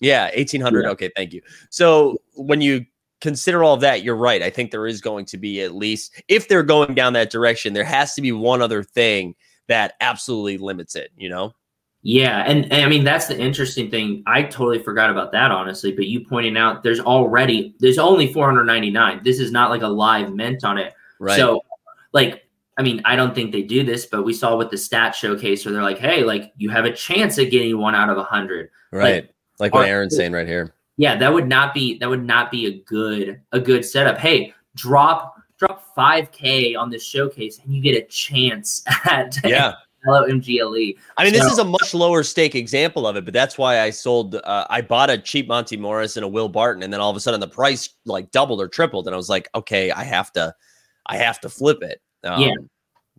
Yeah, 1800. Yeah. Okay, thank you. So when you consider all of that, you're right. I think there is going to be at least, if they're going down that direction, there has to be one other thing that absolutely limits it, you know? Yeah, and, and I mean that's the interesting thing. I totally forgot about that honestly, but you pointing out there's already there's only 499. This is not like a live mint on it. Right. So like I mean, I don't think they do this, but we saw with the stat showcase where they're like, "Hey, like you have a chance at getting one out of a hundred. right. Like, like what Aaron's saying right here. Yeah, that would not be that would not be a good a good setup. Hey, drop drop 5k on this showcase and you get a chance at Yeah. hello MGLE. I mean, this is a much lower stake example of it, but that's why I sold. Uh, I bought a cheap Monte Morris and a Will Barton, and then all of a sudden the price like doubled or tripled, and I was like, okay, I have to, I have to flip it. Um, Yeah.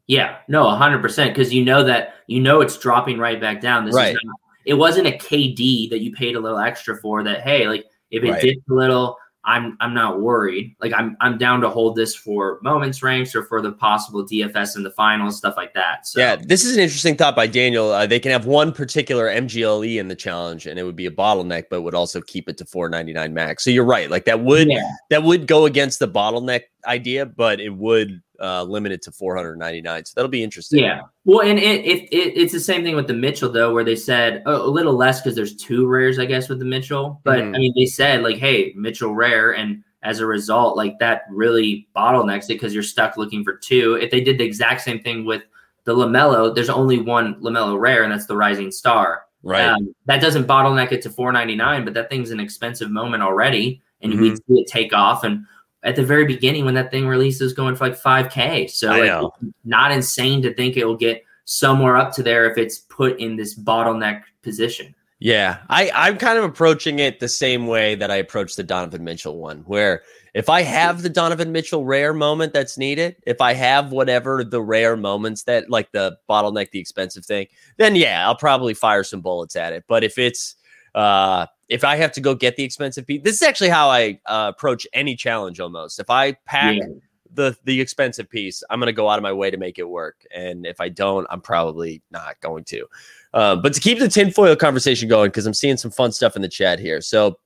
Yeah, no, hundred percent. Because you know that you know it's dropping right back down. This Right. is not, it wasn't a KD that you paid a little extra for. That hey, like if it Right. dipped a little, I'm I'm not worried. Like I'm I'm down to hold this for moments ranks or for the possible DFS in the finals, stuff like that. So Yeah, this is an interesting thought by Daniel. Uh, they can have one particular MGLE in the challenge, and it would be a bottleneck, but would also keep it to 499 max. So you're right. Like that would yeah, that would go against the bottleneck idea, but it would uh, limit it to 499. So that'll be interesting. yeah. Well, and it, it, it it's the same thing with the Mitchell though, where they said a, a little less because there's two rares, I guess, with the Mitchell. But Mhm. I mean, they said like, hey, Mitchell rare, and as a result, like that really bottlenecks it because you're stuck looking for two. If they did the exact same thing with the Lamelo, there's only one Lamelo rare, and that's the Rising Star. Right. Um, that doesn't bottleneck it to 499, but that thing's an expensive moment already, and we Mhm. see it take off. And at the very beginning, when that thing releases, going for like 5K. So like, not insane to think it will get somewhere up to there if it's put in this bottleneck position. Yeah, I, I'm kind of approaching it the same way that I approached the Donovan Mitchell one, where if I have the Donovan Mitchell rare moment that's needed, if I have whatever the rare moments that like the bottleneck, the expensive thing, then yeah, I'll probably fire some bullets at it. But if it's uh if I have to go get the expensive piece, this is actually how I uh, approach any challenge almost. If I pack Yeah. the the expensive piece, I'm going to go out of my way to make it work. And if I don't, I'm probably not going to. Um, but to keep the tinfoil conversation going, because I'm seeing some fun stuff in the chat here. So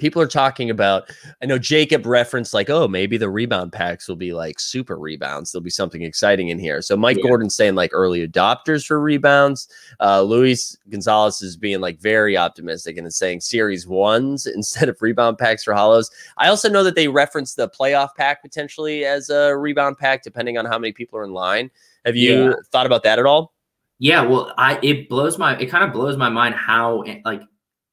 people are talking about, I know Jacob referenced like, oh, maybe the rebound packs will be like super rebounds. There'll be something exciting in here. So Mike Yeah. Gordon's saying like early adopters for rebounds. Uh, Luis Gonzalez is being like very optimistic and is saying series ones instead of rebound packs for hollows. I also know that they reference the playoff pack potentially as a rebound pack, depending on how many people are in line. Have you Yeah. thought about that at all? Yeah, well, I it blows my it kind of blows my mind how like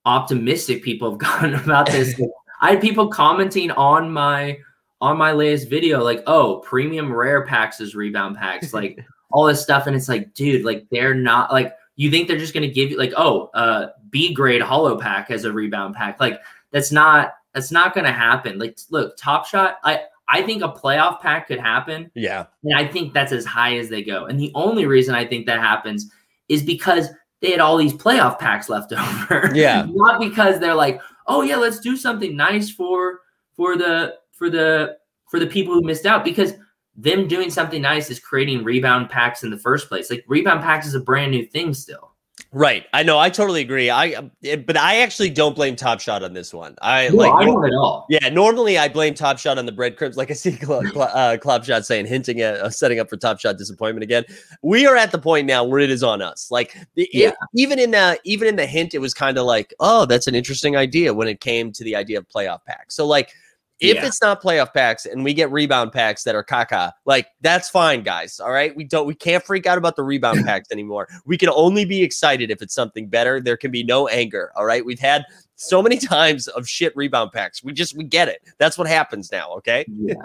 optimistic people have gotten about this. I had people commenting on my on my latest video like, "Oh, premium rare packs is rebound packs." Like all this stuff and it's like, dude, like they're not like you think they're just going to give you like, "Oh, uh B grade hollow pack as a rebound pack." Like that's not that's not going to happen. Like look, Top Shot, I I think a playoff pack could happen. Yeah. And I think that's as high as they go. And the only reason I think that happens is because they had all these playoff packs left over. Yeah. Not because they're like, oh yeah, let's do something nice for for the for the for the people who missed out. Because them doing something nice is creating rebound packs in the first place. Like rebound packs is a brand new thing still. Right. I know. I totally agree. I, uh, but I actually don't blame Top Shot on this one. I No, like. I don't at all. Yeah, normally I blame Top Shot on the breadcrumbs. Like I see Cl- uh, Club Shot saying, hinting at uh, setting up for Top Shot disappointment again. We are at the point now where it is on us. Like the, Yeah. it- even in the even in the hint, it was kind of like, oh, that's an interesting idea when it came to the idea of playoff pack. So like. If Yeah. it's not playoff packs and we get rebound packs that are caca, like that's fine, guys. All right. We don't we can't freak out about the rebound packs anymore. We can only be excited if it's something better. There can be no anger. All right. We've had so many times of shit rebound packs. We just we get it. That's what happens now. Okay. Yeah.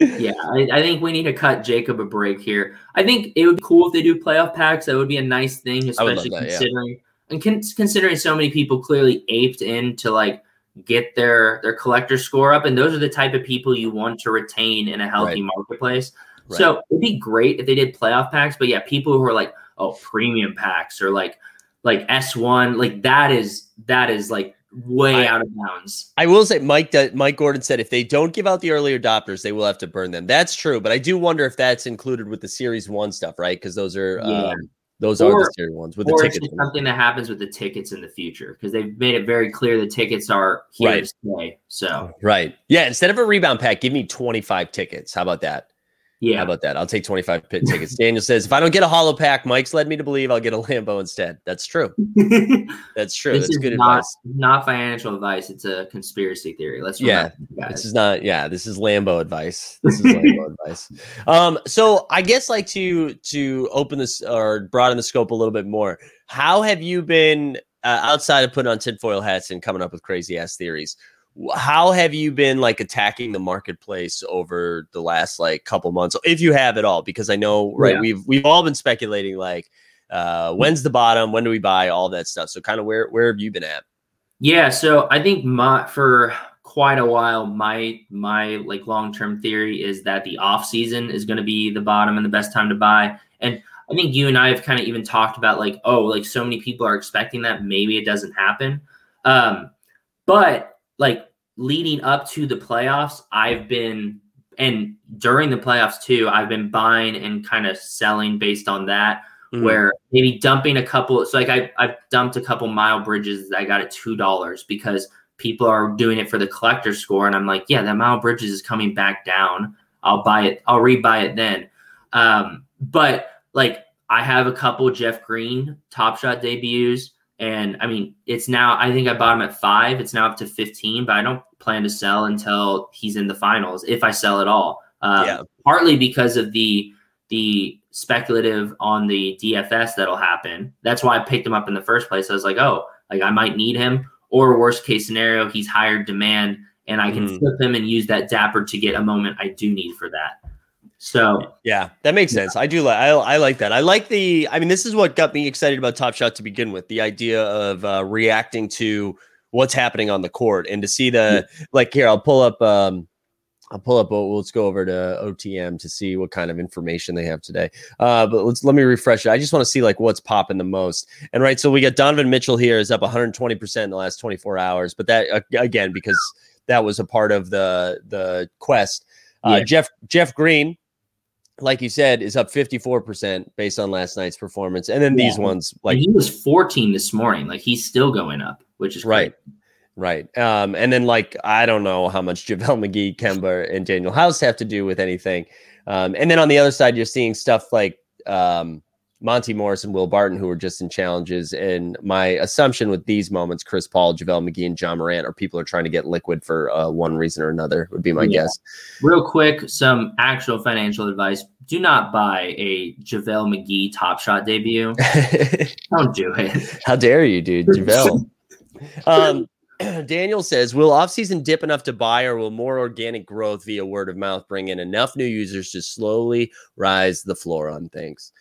Yeah, I, I think we need to cut Jacob a break here. I think it would be cool if they do playoff packs. That would be a nice thing, I would love especially that, yeah. considering and con- considering so many people clearly aped into like get their their collector score up, and those are the type of people you want to retain in a healthy marketplace. Right. So it'd be great if they did playoff packs, but yeah, people who are like, oh, premium packs or like like S one, like that is that is like way I- out of bounds. I will say, Mike. Mike Gordon said if they don't give out the early adopters, they will have to burn them. That's true, but I do wonder if that's included with the Series One stuff, right? Because those are Yeah. um, Those or, are the scary ones with the tickets. something that happens with the tickets in the future because they've made it very clear the tickets are here right. to stay. So right, yeah. Instead of a rebound pack, give me twenty five tickets. How about that? Yeah. How about that? I'll take 25 pit tickets. Daniel says, if I don't get a hollow pack, Mike's led me to believe I'll get a Lambo instead. That's true. That's true. That's good not, advice. Not financial advice. It's a conspiracy theory. Let's yeah. This is not, yeah, this is Lambo advice. This is Lambo advice. Um, so I guess like to to open this or broaden the scope a little bit more, how have you been uh, outside of putting on tinfoil hats and coming up with crazy ass theories? How have you been like attacking the marketplace over the last like couple months if you have at all? Because i know right yeah. we've we've all been speculating like uh when's the bottom? When do we buy? All that stuff. So kind of where where have you been at? Yeah so i think my for quite a while my my like long-term theory is that the off season is going to be the bottom and the best time to buy. And i think you and i have kind of even talked about like oh like so many people are expecting that maybe it doesn't happen. Um but like leading up to the playoffs, I've been and during the playoffs too, I've been buying and kind of selling based on that. Mm. Where maybe dumping a couple, so like I I've dumped a couple Miles Bridges I got at two dollars because people are doing it for the collector score, and I'm like, yeah, that Miles Bridges is coming back down. I'll buy it. I'll rebuy it then. Um, but like I have a couple Jeff Green Top Shot debuts and I mean, it's now, I think I bought him at five. It's now up to 15, but I don't plan to sell until he's in the finals, if I sell at all. Um, yeah. Partly because of the, the speculative on the DFS that'll happen. That's why I picked him up in the first place. I was like, oh, like I might need him. Or worst case scenario, he's higher demand and I can mm. flip him and use that dapper to get a moment I do need for that. So yeah, that makes sense. I do like I, I like that. I like the. I mean, this is what got me excited about Top Shot to begin with. The idea of uh, reacting to what's happening on the court and to see the yeah. like here. I'll pull up. um I'll pull up. Let's go over to OTM to see what kind of information they have today. Uh, but let's let me refresh it. I just want to see like what's popping the most. And right, so we got Donovan Mitchell here is up 120 percent in the last 24 hours. But that uh, again because that was a part of the the quest. Uh, yeah. Jeff Jeff Green like you said, is up 54% based on last night's performance. And then yeah. these ones, like and he was 14 this morning. Like he's still going up, which is right. Right. Um, and then like I don't know how much JaVale McGee, Kemba, and Danuel House have to do with anything. Um, and then on the other side, you're seeing stuff like um, Monte Morris and Will Barton, who are just in challenges. And my assumption with these moments, Chris Paul, JaVale McGee, and Ja Morant, are people are trying to get liquid for uh, one reason or another, would be my yeah. guess. Real quick, some actual financial advice. Do not buy a JaVale McGee Top Shot debut. Don't do it. How dare you, dude? JaVale. um, Daniel says, Will offseason dip enough to buy, or will more organic growth via word of mouth bring in enough new users to slowly rise the floor on things?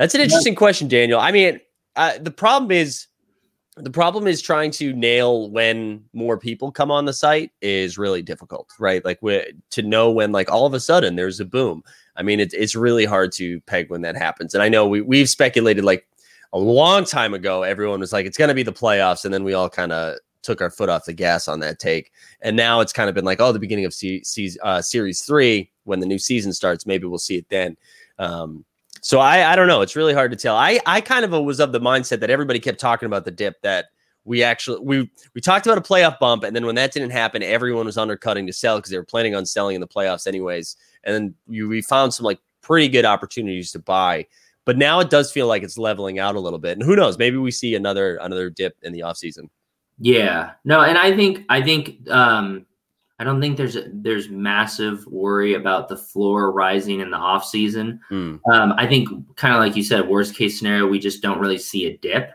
That's an interesting question, Daniel. I mean, uh, the problem is the problem is trying to nail when more people come on the site is really difficult, right? Like to know when like all of a sudden there's a boom. I mean, it's it's really hard to peg when that happens. And I know we we've speculated like a long time ago. Everyone was like, it's going to be the playoffs, and then we all kind of took our foot off the gas on that take. And now it's kind of been like, oh, the beginning of C- C- uh, series three when the new season starts. Maybe we'll see it then. Um, so I I don't know. It's really hard to tell. I I kind of was of the mindset that everybody kept talking about the dip that we actually we we talked about a playoff bump and then when that didn't happen everyone was undercutting to sell because they were planning on selling in the playoffs anyways. And then you, we found some like pretty good opportunities to buy. But now it does feel like it's leveling out a little bit. And who knows? Maybe we see another another dip in the offseason. Yeah. No and i think i think um I don't think there's there's massive worry about the floor rising in the off season. Mm. Um, I think kind of like you said, worst case scenario, we just don't really see a dip.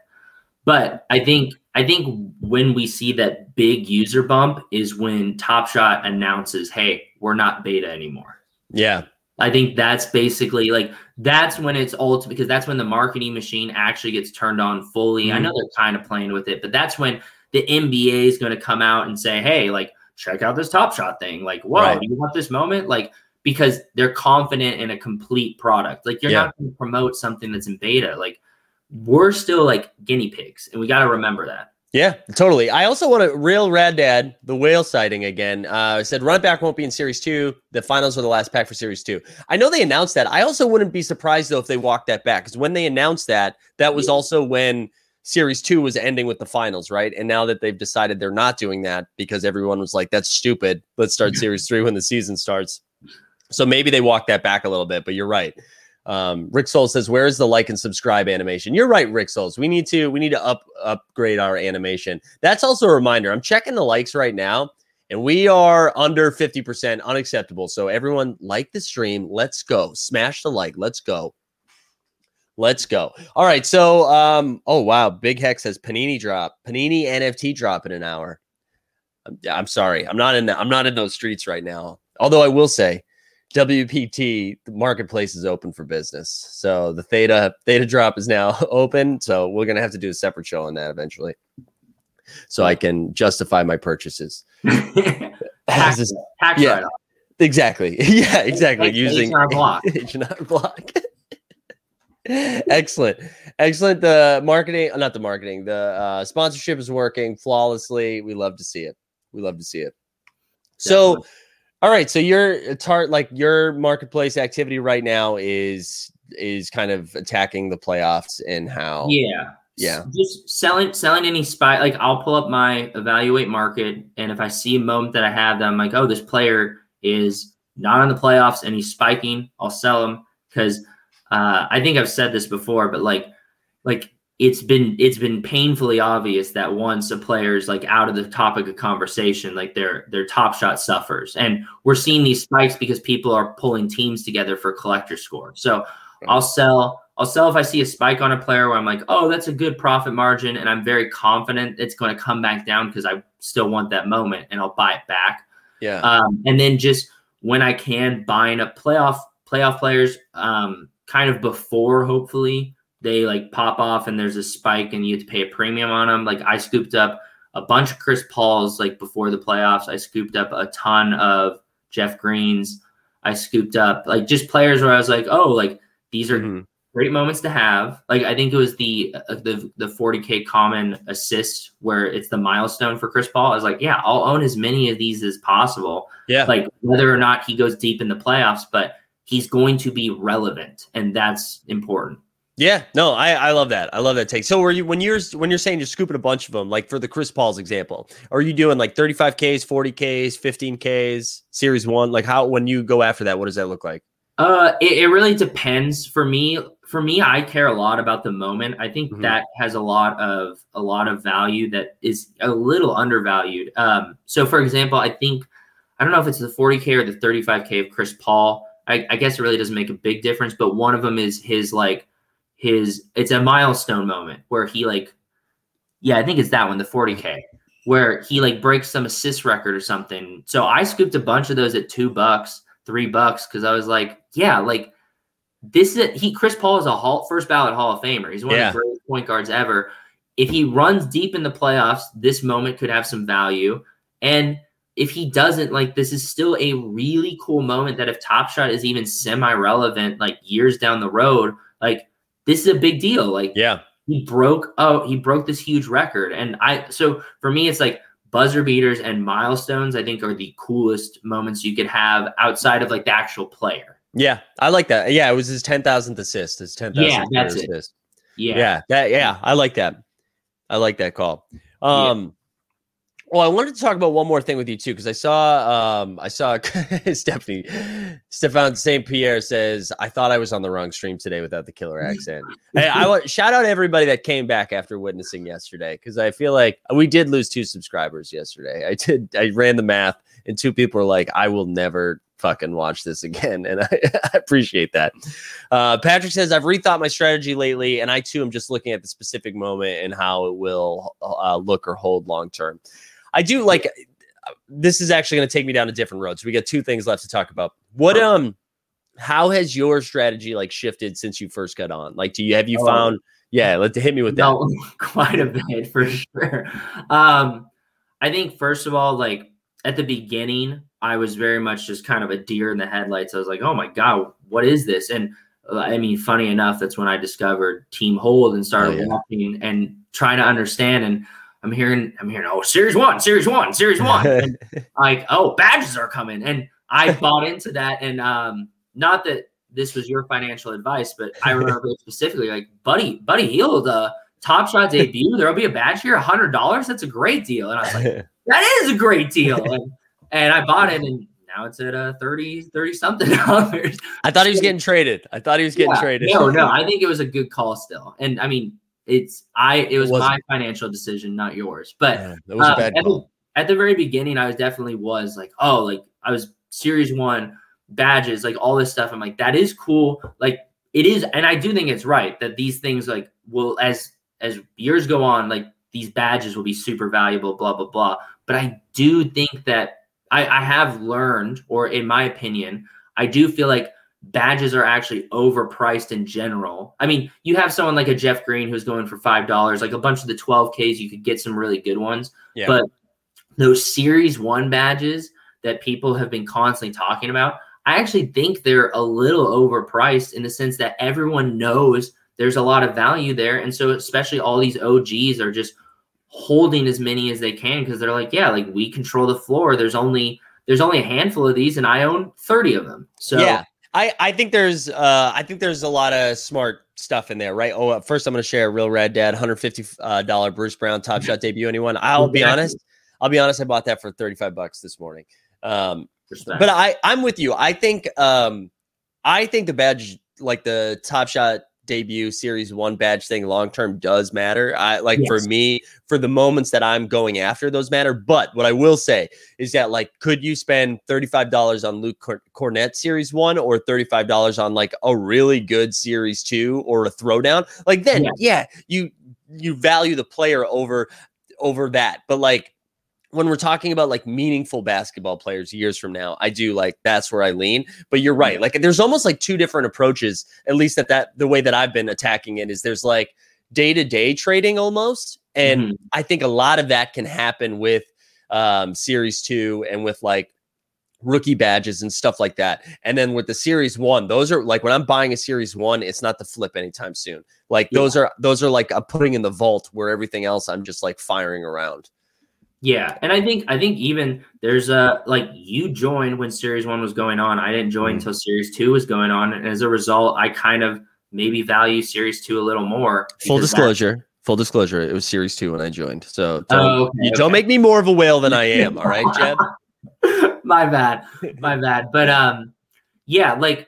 But I think I think when we see that big user bump is when Top Shot announces, "Hey, we're not beta anymore." Yeah, I think that's basically like that's when it's ultimate because that's when the marketing machine actually gets turned on fully. Mm. I know they're kind of playing with it, but that's when the NBA is going to come out and say, "Hey, like." Check out this top shot thing. Like, whoa, right. you want this moment? Like, because they're confident in a complete product. Like, you're yeah. not going to promote something that's in beta. Like, we're still like guinea pigs, and we got to remember that. Yeah, totally. I also want to real rad dad the whale sighting again. Uh, said run back won't be in series two. The finals are the last pack for series two. I know they announced that. I also wouldn't be surprised though if they walked that back because when they announced that, that was also when series two was ending with the finals, right? And now that they've decided they're not doing that because everyone was like, "That's stupid. Let's start series three when the season starts." So maybe they walk that back a little bit. But you're right. Um, Rick Souls says, "Where is the like and subscribe animation?" You're right, Rick Souls. We need to we need to up upgrade our animation. That's also a reminder. I'm checking the likes right now, and we are under 50% unacceptable. So everyone, like the stream. Let's go. Smash the like. Let's go. Let's go. All right. So, um, oh wow, Big Hex has Panini drop, Panini NFT drop in an hour. I'm, I'm sorry, I'm not in. The, I'm not in those streets right now. Although I will say, WPT the marketplace is open for business. So the Theta Theta drop is now open. So we're gonna have to do a separate show on that eventually, so I can justify my purchases. tax, This tax yeah. exactly. Yeah, exactly. Using H&R Block. H&R Block. Excellent. Excellent. The marketing, not the marketing, the uh, sponsorship is working flawlessly. We love to see it. We love to see it. So, all right. So your tart like your marketplace activity right now is is kind of attacking the playoffs and how Yeah. Yeah. Just selling selling any spy like I'll pull up my evaluate market and if I see a moment that I have that I'm like, oh, this player is not in the playoffs and he's spiking, I'll sell him because uh, I think I've said this before, but like like it's been it's been painfully obvious that once a player's like out of the topic of conversation, like their their top shot suffers. And we're seeing these spikes because people are pulling teams together for collector score. So I'll sell. I'll sell if I see a spike on a player where I'm like, oh, that's a good profit margin, and I'm very confident it's going to come back down because I still want that moment, and I'll buy it back. yeah. Um, and then just when I can, buying up playoff playoff players, um, kind of before hopefully they like pop off and there's a spike and you have to pay a premium on them. Like I scooped up a bunch of Chris Pauls like before the playoffs. I scooped up a ton of Jeff Greens. I scooped up like just players where I was like, oh, like these are Mhm. great moments to have. Like I think it was the uh, the the 40k common assist where it's the milestone for Chris Paul. I was like, yeah, I'll own as many of these as possible. Yeah. Like whether or not he goes deep in the playoffs, but he's going to be relevant, and that's important. Yeah, no, I, I love that. I love that take. So, were you when you're when you're saying you're scooping a bunch of them, like for the Chris Paul's example, are you doing like 35ks, 40ks, 15ks, series one? Like how when you go after that, what does that look like? Uh, it, it really depends. For me, for me, I care a lot about the moment. I think Mhm. that has a lot of a lot of value that is a little undervalued. Um, so for example, I think I don't know if it's the 40k or the 35k of Chris Paul. I, I guess it really doesn't make a big difference, but one of them is his like his it's a milestone moment where he like yeah, I think it's that one, the 40k, where he like breaks some assist record or something. So I scooped a bunch of those at two bucks, three bucks, because I was like, yeah, like this is he Chris Paul is a hall first ballot Hall of Famer. He's one Yeah. of the greatest point guards ever. If he runs deep in the playoffs, this moment could have some value. And if he doesn't, like this is still a really cool moment that if Top Shot is even semi-relevant, like years down the road, like this is a big deal. Like Yeah, he broke oh he broke this huge record and i so for me it's like buzzer beaters and milestones i think are the coolest moments you could have outside of like the actual player yeah, I like that. Yeah, it was his 10,000th assist, his 10,000th Yeah, that's career it. assist. yeah Yeah. that yeah, I like that. I like that call. Um well, I wanted to talk about one more thing with you too, because I saw um I saw Stephanie Stefan St. Pierre says, I thought I was on the wrong stream today without the killer accent. hey, I want shout out everybody that came back after witnessing yesterday, because I feel like we did lose two subscribers yesterday. I did I ran the math and two people were like, I will never fucking watch this again. And I, I appreciate that. Uh, Patrick says, I've rethought my strategy lately, and I too am just looking at the specific moment and how it will uh, look or hold long term. I do like this is actually going to take me down a different road. So we got two things left to talk about. What um how has your strategy like shifted since you first got on? Like do you have you Oh. found yeah, let hit me with that. no, quite a bit for sure um i think first of all like at the beginning i was very much just kind of a deer in the headlights i was like oh my god what is this and uh, i mean funny enough that's when i discovered team hold and started Oh, yeah. watching and trying to understand and I'm hearing, I'm hearing, oh, series one, series one, series one. And like, oh, badges are coming. And I bought into that. And um, not that this was your financial advice, but I remember specifically like, buddy, buddy Hield, uh, top shot debut, there'll be a badge here, a hundred dollars. That's a great deal. And I was like, that is a great deal. And, and I bought it and now it's at uh 30, 30 something dollars. I thought he was getting traded. I thought he was getting yeah, traded. No, no, I think it was a good call still. And I mean, it's I it was it my financial decision, not yours. But yeah, that was a um, bad call. At the, at the very beginning, I was definitely was like, oh, like I was series one badges, like all this stuff. I'm like, that is cool. Like it is, and I do think it's right that these things like will as as years go on, like these badges will be super valuable, blah blah blah. But I do think that I, I have learned, or in my opinion, I do feel like badges are actually overpriced in general. I mean, you have someone like a Jeff Green who's going for five dollars, like a bunch of the 12Ks, you could get some really good ones. Yeah. But those series one badges that people have been constantly talking about, I actually think they're a little overpriced in the sense that everyone knows there's a lot of value there. And so especially all these OGs are just holding as many as they can because they're like, yeah, like we control the floor. There's only there's only a handful of these and I own 30 of them. So yeah. I, I think there's uh I think there's a lot of smart stuff in there, right? Oh, uh, first I'm going to share a real red dad 150 uh, dollar Bruce Brown Top Shot debut. Anyone? I'll be honest. I'll be honest. I bought that for 35 bucks this morning. Um, but I I'm with you. I think um I think the badge like the Top Shot debut series one badge thing long term does matter. I like yes. for me, for the moments that I'm going after, those matter. But what I will say is that like, could you spend $35 on Luke Kornet series one or $35 on like a really good series two or a throwdown? Like then, yeah, yeah you you value the player over over that. But like when we're talking about like meaningful basketball players years from now, I do like that's where I lean. But you're right. Like there's almost like two different approaches, at least that that the way that I've been attacking it is there's like day-to-day trading almost. And mm-hmm. I think a lot of that can happen with um series two and with like rookie badges and stuff like that. And then with the series one, those are like when I'm buying a series one, it's not the flip anytime soon. Like yeah. those are those are like I'm putting in the vault where everything else I'm just like firing around. Yeah, and I think I think even there's a like you joined when series one was going on. I didn't join mm-hmm. until series two was going on, and as a result, I kind of maybe value series two a little more. Full disclosure. Full disclosure, it was series two when I joined. So don't, oh, okay, you okay. don't make me more of a whale than I am. All right, Jeb. my bad. My bad. But um, yeah, like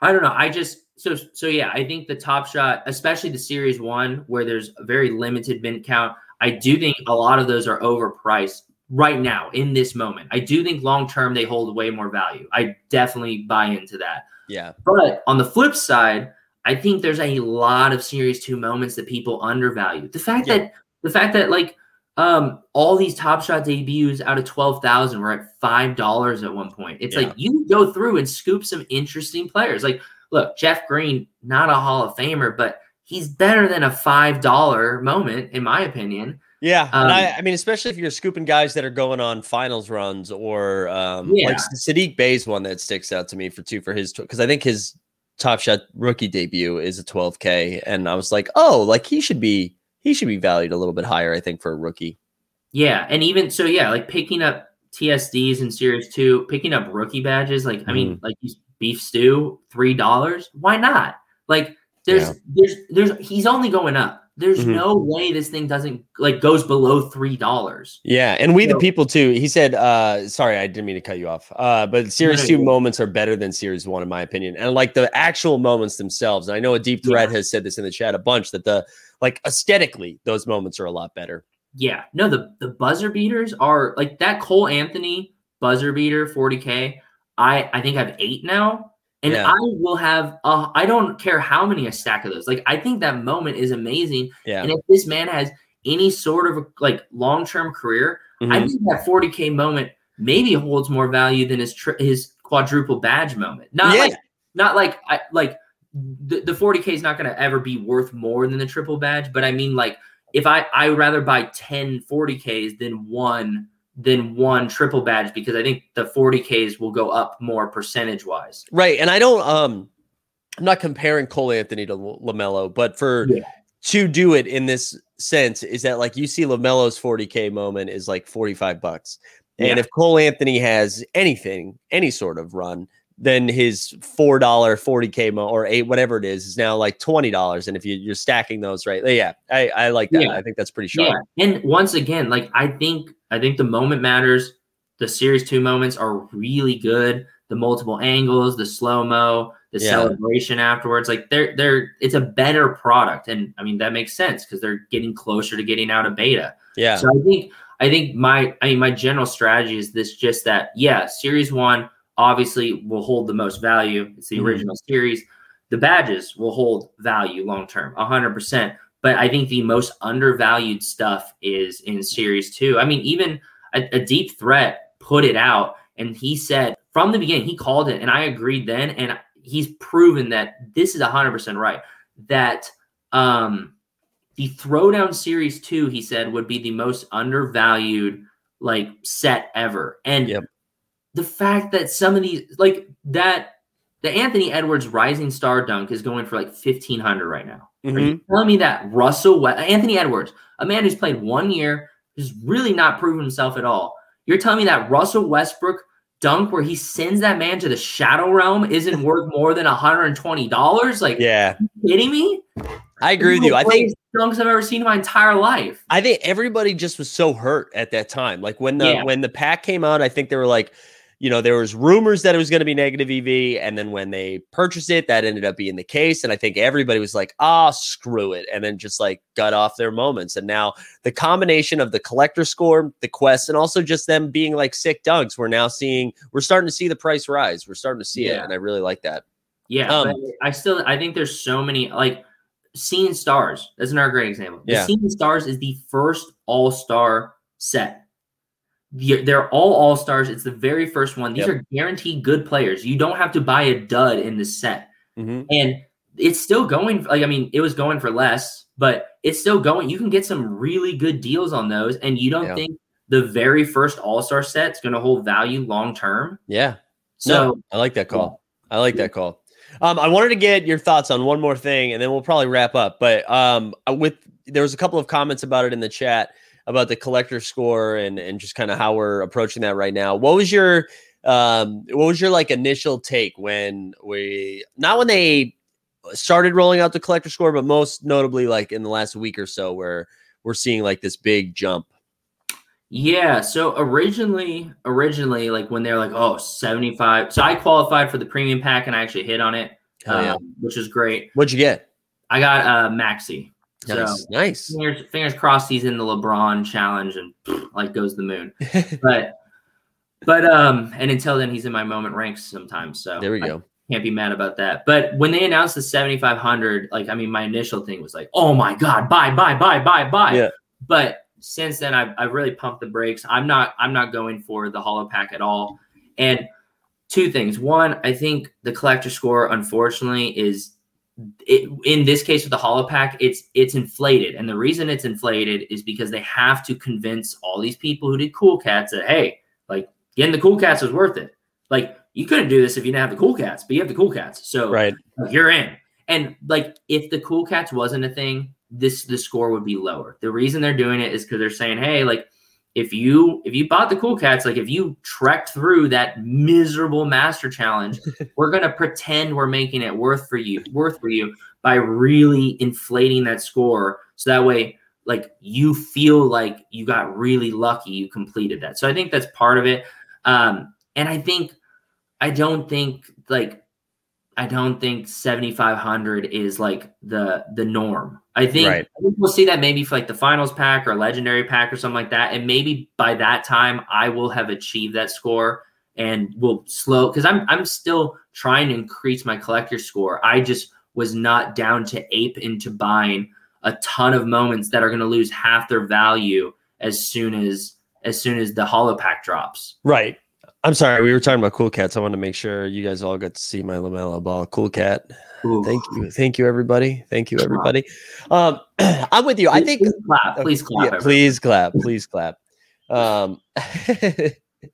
I don't know. I just so so yeah, I think the top shot, especially the series one, where there's a very limited mint count. I do think a lot of those are overpriced right now in this moment. I do think long term they hold way more value. I definitely buy into that. Yeah. But on the flip side, I think there's a lot of series two moments that people undervalue. The fact yeah. that the fact that like um all these top shot debuts out of 12,000 were at $5 at one point. It's yeah. like you go through and scoop some interesting players. Like look, Jeff Green, not a Hall of Famer, but he's better than a five dollar moment, in my opinion. Yeah, um, and I, I, mean, especially if you're scooping guys that are going on finals runs, or um, yeah. like Saddiq Bey's one that sticks out to me for two for his because I think his Top Shot rookie debut is a 12k, and I was like, oh, like he should be he should be valued a little bit higher, I think, for a rookie. Yeah, and even so, yeah, like picking up TSDs in Series Two, picking up rookie badges, like I mean, mm. like beef stew, three dollars. Why not? Like there's yeah. there's there's he's only going up. There's mm-hmm. no way this thing doesn't like goes below three dollars. Yeah, and we so, the people too. He said, uh, sorry, I didn't mean to cut you off. Uh, but series no, two no, moments are better than series one, in my opinion. And like the actual moments themselves. And I know a deep thread yeah. has said this in the chat a bunch that the like aesthetically, those moments are a lot better. Yeah, no, the the buzzer beaters are like that Cole Anthony buzzer beater 40k. I I think I have eight now and yeah. I will have, uh, I don't care how many a stack of those. Like, I think that moment is amazing. Yeah. And if this man has any sort of like long term career, mm-hmm. I think that 40K moment maybe holds more value than his tri- his quadruple badge moment. Not yeah. like, not like, I, like the, the 40K is not going to ever be worth more than the triple badge. But I mean, like, if I, I would rather buy 10 40Ks than one than one triple badge because I think the 40Ks will go up more percentage wise. Right. And I don't um I'm not comparing Cole Anthony to LaMelo, but for yeah. to do it in this sense is that like you see Lamelo's 40k moment is like 45 bucks. And Yeah. if Cole Anthony has anything, any sort of run, then his four dollar 40k mo or eight whatever it is is now like twenty dollars. And if you, you're stacking those right, yeah, I, I like that. Yeah. I think that's pretty sharp. Yeah, and once again, like I think I think the moment matters. The series two moments are really good. The multiple angles, the slow mo, the Yeah. celebration afterwards, like they're they're it's a better product, and I mean that makes sense because they're getting closer to getting out of beta. Yeah, So I think I think my I mean my general strategy is this just that yeah, series one obviously will hold the most value. It's the Mhm. original series. The badges will hold value long term, hundred percent. But I think the most undervalued stuff is in series two. I mean, even a, a deep threat put it out and he said from the beginning, he called it, and I agreed then, and he's proven that this is hundred percent right. That um the throwdown series two, he said, would be the most undervalued like set ever. And Yep. The fact that some of these like that the Anthony Edwards Rising Star dunk is going for like fifteen hundred right now. Mm-hmm. you telling me that Russell we- Anthony Edwards, a man who's played one year, who's really not proven himself at all, you're telling me that Russell Westbrook dunk where he sends that man to the shadow realm isn't worth more than $120? Like, yeah, kidding me? I agree with you. I think dunks I've ever seen in my entire life. I think everybody just was so hurt at that time. Like when the Yeah. when the pack came out, I think they were like, you know, there was rumors that it was going to be negative EV, and then when they purchased it, that ended up being the case. And I think everybody was like, ah, screw it, and then just like got off their moments. And now the combination of the collector score, the quest, and also just them being like sick dunks, we're now seeing we're starting to see the price rise. We're starting to see it, and I really like that. Yeah, Um, but I still I think there's so many like Seeing Stars. That's another great example. The Yeah. Seeing Stars is the first All Star set. The- They're all All Stars. It's the very first one. These Yep. are guaranteed good players. You don't have to buy a dud in the set, Mhm. and it's still going. Like I mean, it was going for less, but it's still going. You can get some really good deals on those, and you don't Yeah. think the very first All Star set's going to hold value long term. Yeah, So no, I like that call. I like that call. Um, I wanted to get your thoughts on one more thing, and then we'll probably wrap up. But um, with there was a couple of comments about it in the chat about the collector score and and just kind of how we're approaching that right now. What was your um, what was your like initial take when we not when they started rolling out the collector score, but most notably like in the last week or so, where we're seeing like this big jump. Yeah. So originally, originally, like when they're like, oh, 75. So I qualified for the premium pack and I actually hit on it, yeah. um, which is great. What'd you get? I got uh Maxi. Nice, So nice. fingers, fingers crossed he's in the LeBron challenge and like goes the moon. But but um and until then he's in my moment ranks sometimes. So there we I go. can't be mad about that. But when they announced the 7500, like I mean my initial thing was like, "Oh my god, buy buy buy buy buy." Yeah. But since then I've I've really pumped the brakes. I'm not I'm not going for the hollow pack at all. And two things. One, I think the collector score unfortunately is it, in this case with the hollow pack, it's it's inflated, and the reason it's inflated is because they have to convince all these people who did cool cats that hey, like getting the cool cats was worth it. Like you couldn't do this if you didn't have the cool cats, but you have the cool cats, so Right. you're in. And like if the cool cats wasn't a thing, this the score would be lower. The reason they're doing it is because they're saying, hey, like if you if you bought the cool cats, like if you trekked through that miserable master challenge, we're gonna pretend we're making it worth for you, worth for you by really inflating that score. So that way, like you feel like you got really lucky, you completed that. So I think that's part of it. Um, and I think I don't think like I don't think 7500 is like the the norm. I think, Right. I think we'll see that maybe for like the finals pack or legendary pack or something like that and maybe by that time I will have achieved that score and will slow cuz I'm I'm still trying to increase my collector score. I just was not down to ape into buying a ton of moments that are going to lose half their value as soon as as soon as the hollow pack drops. Right. I'm sorry. We were talking about cool cats. I want to make sure you guys all got to see my LaMelo Ball. Cool cat. Ooh. Thank you. Thank you, everybody. Thank you, everybody. Um, I'm with you. I think. please clap. Please clap. Yeah, please clap. Please clap. Um,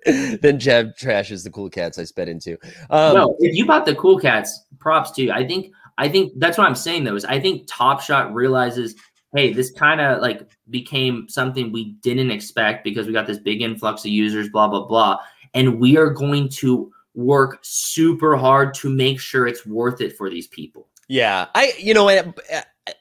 then Jeb trashes the cool cats I sped into. Um, no, if you bought the cool cats, props to you. I think I think that's what I'm saying though, is I think Top Shot realizes, hey, this kind of like became something we didn't expect because we got this big influx of users, blah, blah, blah. And we are going to work super hard to make sure it's worth it for these people. Yeah. I, you know, and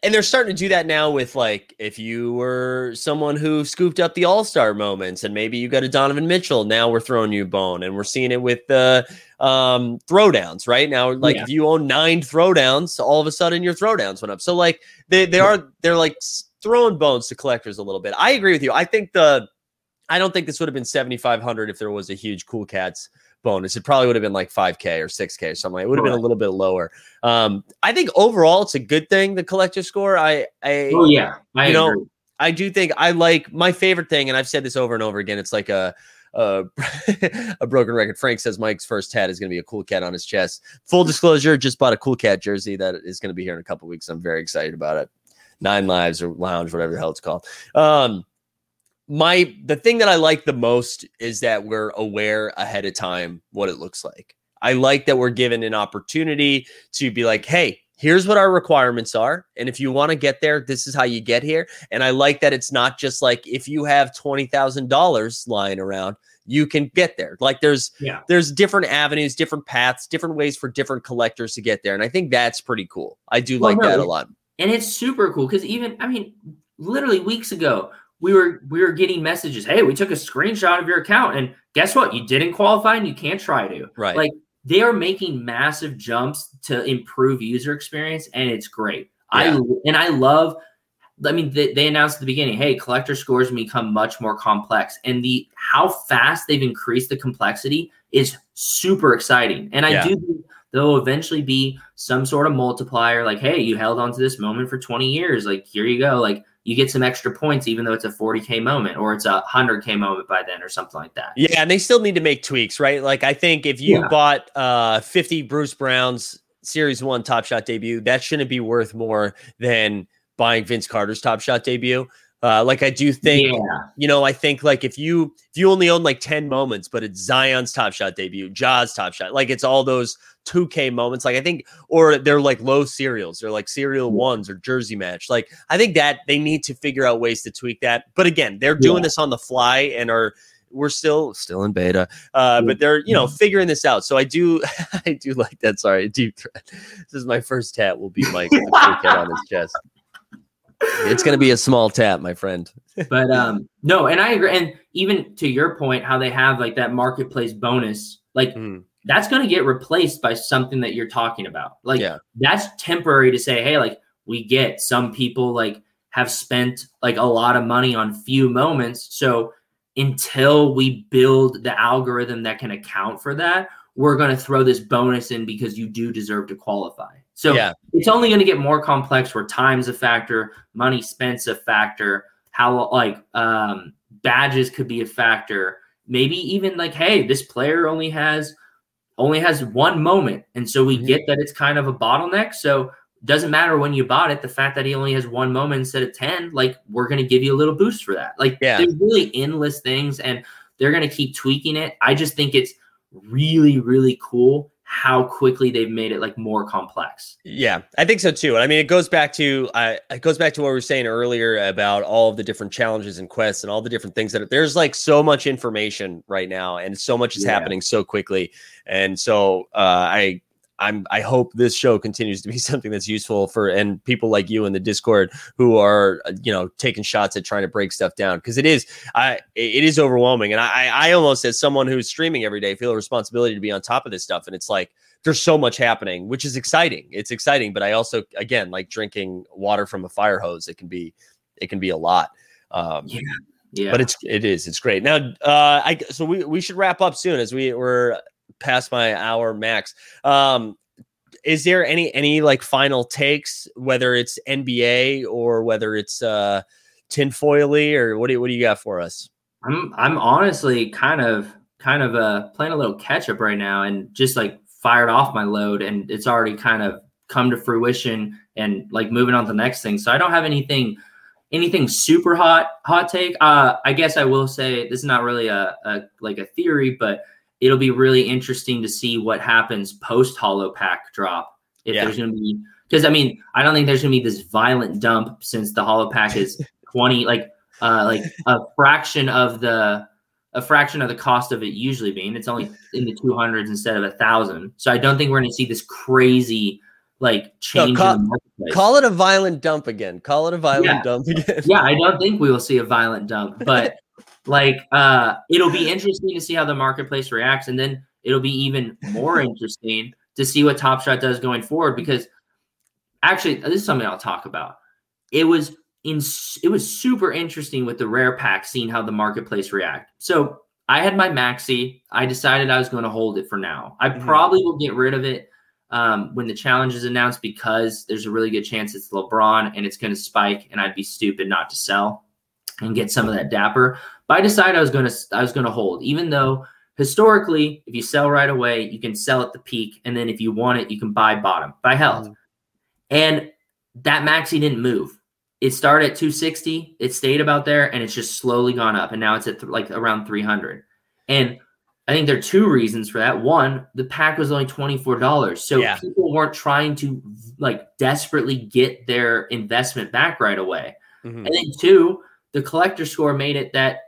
And they're starting to do that now with like if you were someone who scooped up the all-star moments and maybe you got a donovan mitchell now we're throwing you a bone and we're seeing it with the um throwdowns right now like yeah. if you own nine throwdowns all of a sudden your throwdowns went up so like they, they are they're like throwing bones to collectors a little bit i agree with you i think the i don't think this would have been 7500 if there was a huge cool cats bonus. It probably would have been like 5K or 6K or something. Like it would have been a little bit lower. Um, I think overall it's a good thing, the collector score. I, I oh yeah, I you agree. know, I do think I like my favorite thing, and I've said this over and over again. It's like a a, a broken record. Frank says Mike's first hat is going to be a cool cat on his chest. Full disclosure, just bought a cool cat jersey that is going to be here in a couple weeks. I'm very excited about it. Nine Lives or Lounge, whatever the hell it's called. Um, my the thing that I like the most is that we're aware ahead of time what it looks like. I like that we're given an opportunity to be like, hey, here's what our requirements are. And if you want to get there, this is how you get here. And I like that it's not just like if you have $20,000 lying around, you can get there. Like there's yeah. there's different avenues, different paths, different ways for different collectors to get there. And I think that's pretty cool. I do well, like no, that a lot. And it's super cool because even I mean, literally weeks ago, we were we were getting messages. Hey, we took a screenshot of your account, and guess what? You didn't qualify, and you can't try to. Right. Like they are making massive jumps to improve user experience, and it's great. Yeah. I and I love. I mean, they, they announced at the beginning, hey, collector scores become much more complex, and the how fast they've increased the complexity is super exciting. And I yeah. do there'll eventually be some sort of multiplier, like, hey, you held on to this moment for 20 years, like here you go, like you get some extra points, even though it's a 40K moment or it's a 100K moment by then or something like that. Yeah. And they still need to make tweaks, right? Like, I think if you yeah. bought uh, 50 Bruce Brown's Series 1 Top Shot debut, that shouldn't be worth more than buying Vince Carter's Top Shot debut. Uh, like I do think, yeah. you know, I think like if you if you only own like ten moments, but it's Zion's Top Shot debut, Ja's Top Shot, like it's all those 2K moments. Like I think, or they're like low serials, they're like serial ones or jersey match. Like I think that they need to figure out ways to tweak that. But again, they're doing yeah. this on the fly and are we're still still in beta, uh, but they're you know figuring this out. So I do I do like that. Sorry, deep threat. This is my first tat. Will be Mike on his chest. It's going to be a small tap, my friend. but um no, and I agree. And even to your point, how they have like that marketplace bonus, like. Mm that's going to get replaced by something that you're talking about. Like yeah. that's temporary to say, hey, like we get some people like have spent like a lot of money on few moments. So until we build the algorithm that can account for that, we're going to throw this bonus in because you do deserve to qualify. So yeah. it's only going to get more complex where time's a factor, money spent's a factor, how like um, badges could be a factor. Maybe even like, hey, this player only has only has one moment. And so we mm-hmm. get that it's kind of a bottleneck. So doesn't matter when you bought it, the fact that he only has one moment instead of 10, like we're going to give you a little boost for that. Like yeah. there's really endless things and they're going to keep tweaking it. I just think it's really, really cool how quickly they've made it like more complex. Yeah, I think so too. And I mean, it goes back to uh, it goes back to what we were saying earlier about all of the different challenges and quests and all the different things that there's like so much information right now, and so much is yeah. happening so quickly. And so uh, I I'm I hope this show continues to be something that's useful for and people like you in the Discord who are uh, you know taking shots at trying to break stuff down. Because it is I it is overwhelming. And I I almost as someone who's streaming every day feel a responsibility to be on top of this stuff. And it's like there's so much happening which is exciting. It's exciting but I also again like drinking water from a fire hose it can be it can be a lot. Um, yeah. Yeah. but it's it is it's great. Now uh I so we we should wrap up soon as we were past my hour max. Um, is there any any like final takes, whether it's NBA or whether it's uh tinfoily or what do you, what do you got for us? I'm I'm honestly kind of kind of uh playing a little catch up right now and just like fired off my load and it's already kind of come to fruition and like moving on to the next thing. So I don't have anything anything super hot hot take. Uh I guess I will say this is not really a, a like a theory, but it'll be really interesting to see what happens post hollow Pack drop. If yeah. there's going to be Because I mean, I don't think there's gonna be this violent dump since the hollow pack is 20, like uh like a fraction of the a fraction of the cost of it usually being. It's only in the 200s instead of a thousand. So I don't think we're gonna see this crazy like change. No, call, call, it a violent dump again. Call it a violent yeah. dump again. yeah, I don't think we will see a violent dump, but like uh it'll be interesting to see how the marketplace reacts, and then it'll be even more interesting to see what Top Shot does going forward. Because actually, this is something I'll talk about. It was in it was super interesting with the rare pack, seeing how the marketplace react. So I had my maxi. I decided I was going to hold it for now. I mm-hmm. probably will get rid of it um, when the challenge is announced because there's a really good chance it's LeBron and it's going to spike, and I'd be stupid not to sell and get some of that dapper. But I decided I was going to I was going to hold, even though historically, if you sell right away, you can sell at the peak, and then if you want it, you can buy bottom, buy health. Mm-hmm. And that maxi didn't move. It started at 260, it stayed about there, and it's just slowly gone up, and now it's at th- like around 300. And I think there are two reasons for that. One, the pack was only $24. So yeah. people weren't trying to like desperately get their investment back right away. Mm-hmm. And then two, the collector score made it that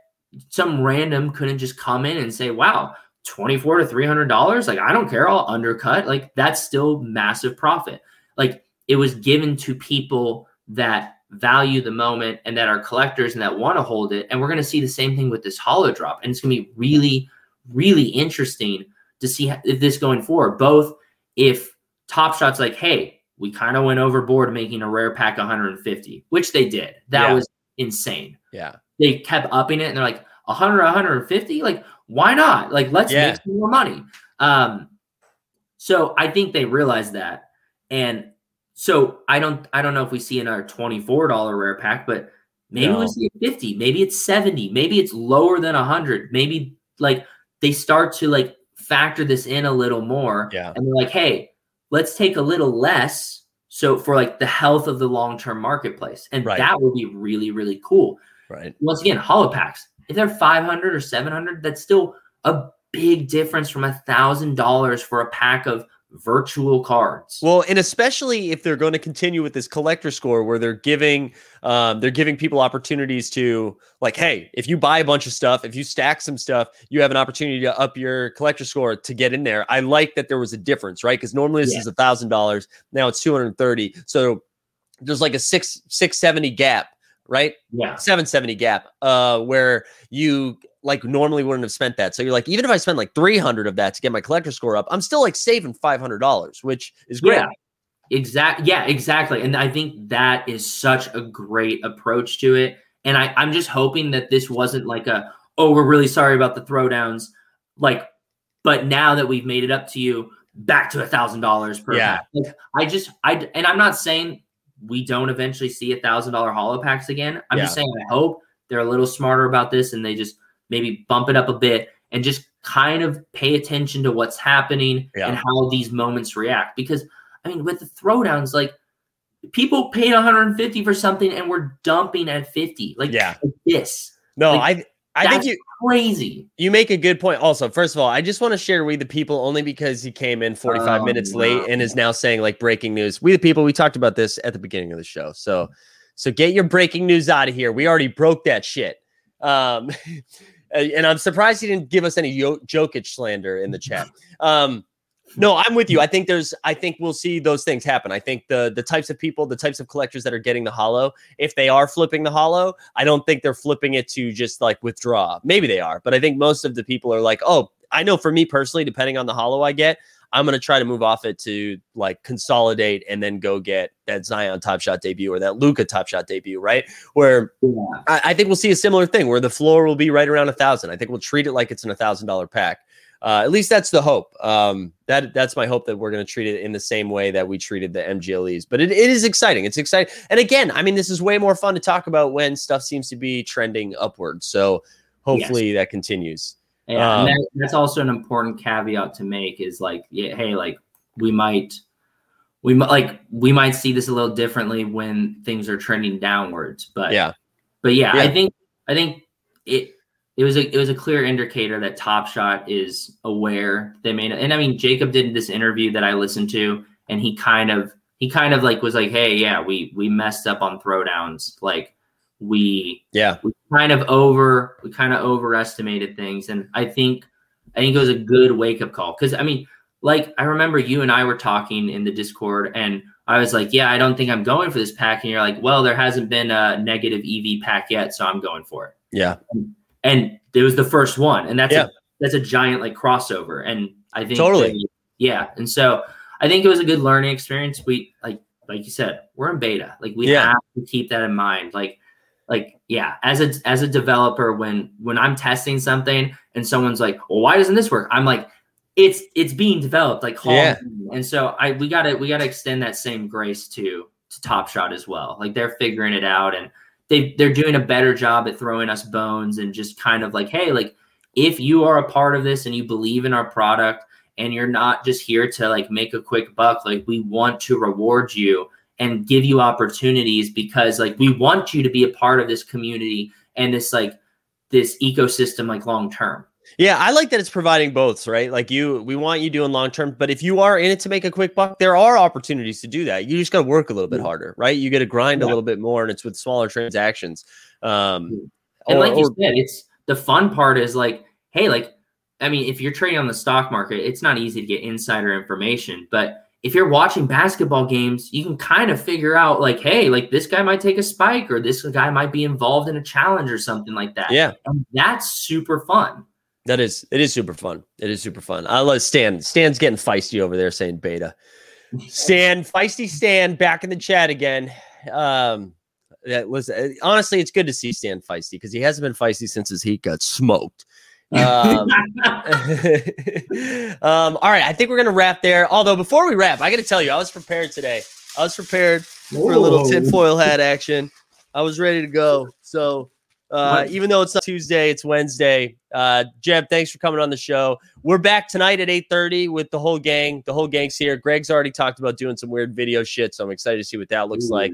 some random couldn't just come in and say, wow, 24 to $300. Like, I don't care. I'll undercut. Like, that's still massive profit. Like, it was given to people that value the moment and that are collectors and that want to hold it. And we're going to see the same thing with this hollow drop. And it's going to be really, really interesting to see if this going forward, both if Top Shot's like, hey, we kind of went overboard making a rare pack 150, which they did. That yeah. was insane. Yeah. They kept upping it and they're like 100, 150. Like, why not? Like, let's yeah. make some more money. Um, so I think they realized that. And so I don't I don't know if we see another $24 rare pack, but maybe no. we see 50, maybe it's 70, maybe it's lower than 100. Maybe like they start to like factor this in a little more. Yeah. And they're like, hey, let's take a little less. So for like the health of the long-term marketplace. And right. that would be really, really cool. Right. Once again, hollow packs. If they're 500 or 700, that's still a big difference from a thousand dollars for a pack of virtual cards. Well, and especially if they're going to continue with this collector score where they're giving um, they're giving people opportunities to like, hey, if you buy a bunch of stuff, if you stack some stuff, you have an opportunity to up your collector score to get in there. I like that there was a difference, right? Because normally this yeah. is a thousand dollars, now it's 230. So there's like a six six seventy gap right? Yeah. 770 gap, uh, where you like normally wouldn't have spent that. So you're like, even if I spend like 300 of that to get my collector score up, I'm still like saving $500, which is great. Yeah. Exactly. Yeah, exactly. And I think that is such a great approach to it. And I, I'm just hoping that this wasn't like a, oh, we're really sorry about the throwdowns. Like, but now that we've made it up to you, back to a thousand dollars per yeah. Like, I just I and I'm not saying we don't eventually see a thousand dollar hollow packs again. I'm yeah. just saying I hope they're a little smarter about this and they just maybe bump it up a bit and just kind of pay attention to what's happening yeah. and how these moments react. Because I mean, with the throwdowns, like people paid 150 for something and we're dumping at 50. Like, yeah. Like this. No, like, I I think you crazy. You make a good point. Also, first of all, I just want to share We the People only because he came in 45 minutes late and is now saying like breaking news. We the People, we talked about this at the beginning of the show. So so get your breaking news out of here. We already broke that shit. Um and I'm surprised he didn't give us any Yo- Jokic slander in the chat. Um no, I'm with you. I think there's I think we'll see those things happen. I think the the types of people, the types of collectors that are getting the hollow, if they are flipping the hollow, I don't think they're flipping it to just like withdraw. Maybe they are, but I think most of the people are like, "Oh, I know for me personally, depending on the hollow I get, I'm going to try to move off it to like consolidate and then go get that Zion Top Shot debut or that Luka Top Shot debut, right? Where yeah. I, I, think we'll see a similar thing where the floor will be right around a thousand. I think we'll treat it like it's an a thousand dollar pack. Uh, at least that's the hope. Um, that that's my hope that we're going to treat it in the same way that we treated the MGLEs. But it, it is exciting. It's exciting. And again, I mean, this is way more fun to talk about when stuff seems to be trending upward. So hopefully yes. that continues. Yeah, um, that, that's also an important caveat to make. Is like, yeah, hey, like we might, we might like we might see this a little differently when things are trending downwards. But yeah, but yeah, yeah. I think I think it it was a it was a clear indicator that Top Shot is aware they made. And I mean, Jacob did this interview that I listened to, and he kind of he kind of like was like, hey, yeah, we we messed up on throwdowns. Like we yeah we kind of over we kind of overestimated things, and I think I think it was a good wake up call because I mean, like I remember you and I were talking in the Discord, and I was like, yeah, I don't think I'm going for this pack, and you're like, well, there hasn't been a negative EV pack yet, so I'm going for it. Yeah, and it was the first one, and that's yeah. a, that's a giant like crossover, and I think totally, that, yeah, and so I think it was a good learning experience. We like like you said, we're in beta. Like we yeah. have to keep that in mind. Like like yeah, as a as a developer, when when I'm testing something and someone's like, well, why doesn't this work? I'm like, it's it's being developed. Like yeah. and so I we gotta we gotta extend that same grace to to Top Shot as well. Like they're figuring it out and they they're doing a better job at throwing us bones and just kind of like, hey, like if you are a part of this and you believe in our product and you're not just here to like make a quick buck like we want to reward you and give you opportunities because like we want you to be a part of this community and this like this ecosystem like long term yeah, I like that it's providing both, right? Like you, we want you doing long term, but if you are in it to make a quick buck, there are opportunities to do that. You just got to work a little bit harder, right? You get to grind yeah. a little bit more, and it's with smaller transactions. Um, and or, like you or, said, it's the fun part is like, hey, like I mean, if you're trading on the stock market, it's not easy to get insider information. But if you're watching basketball games, you can kind of figure out, like, hey, like this guy might take a spike or this guy might be involved in a challenge or something like that. Yeah. And that's super fun. That is, it is super fun. It is super fun. I love Stan. Stan's getting feisty over there saying beta. Stan, feisty Stan, back in the chat again. Um, that was uh, honestly, it's good to see Stan feisty because he hasn't been feisty since his heat got smoked. Um, um, all right, I think we're gonna wrap there. Although before we wrap, I got to tell you, I was prepared today. I was prepared for a little tinfoil hat action. I was ready to go. So uh, even though it's not Tuesday, it's Wednesday. Uh, Jeb, thanks for coming on the show. We're back tonight at 8:30 with the whole gang. The whole gang's here. Greg's already talked about doing some weird video shit, so I'm excited to see what that looks Ooh. like.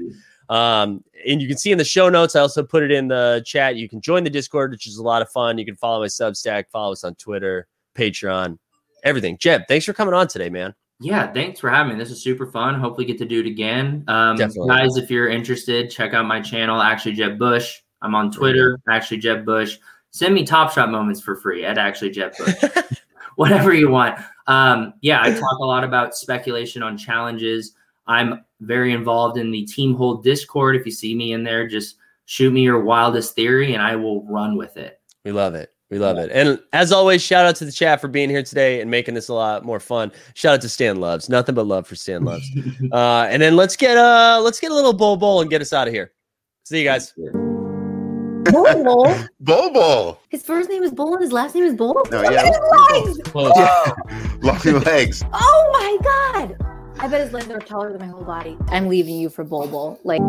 Um, and you can see in the show notes, I also put it in the chat. You can join the Discord, which is a lot of fun. You can follow my Substack, follow us on Twitter, Patreon, everything. Jeb, thanks for coming on today, man. Yeah, thanks for having me. This is super fun. Hopefully, get to do it again. Um, guys, if you're interested, check out my channel, Actually Jeb Bush. I'm on Twitter, Actually Jeb Bush. Send me Top Shot moments for free at Actually Jeb Bush. Whatever you want. Um, yeah, I talk a lot about speculation on challenges. I'm very involved in the Team Hold Discord. If you see me in there, just shoot me your wildest theory and I will run with it. We love it. We love it. And as always, shout out to the chat for being here today and making this a lot more fun. Shout out to Stan Loves. Nothing but love for Stan Loves. uh, and then let's get uh let's get a little Bol Bol and get us out of here. See you guys. Bol Bol. His first name is Bull and his last name is Bull. No, yeah. His legs. Yeah. Long legs. Oh my god. I bet his legs are taller than my whole body. I'm leaving you for Bobo. Like.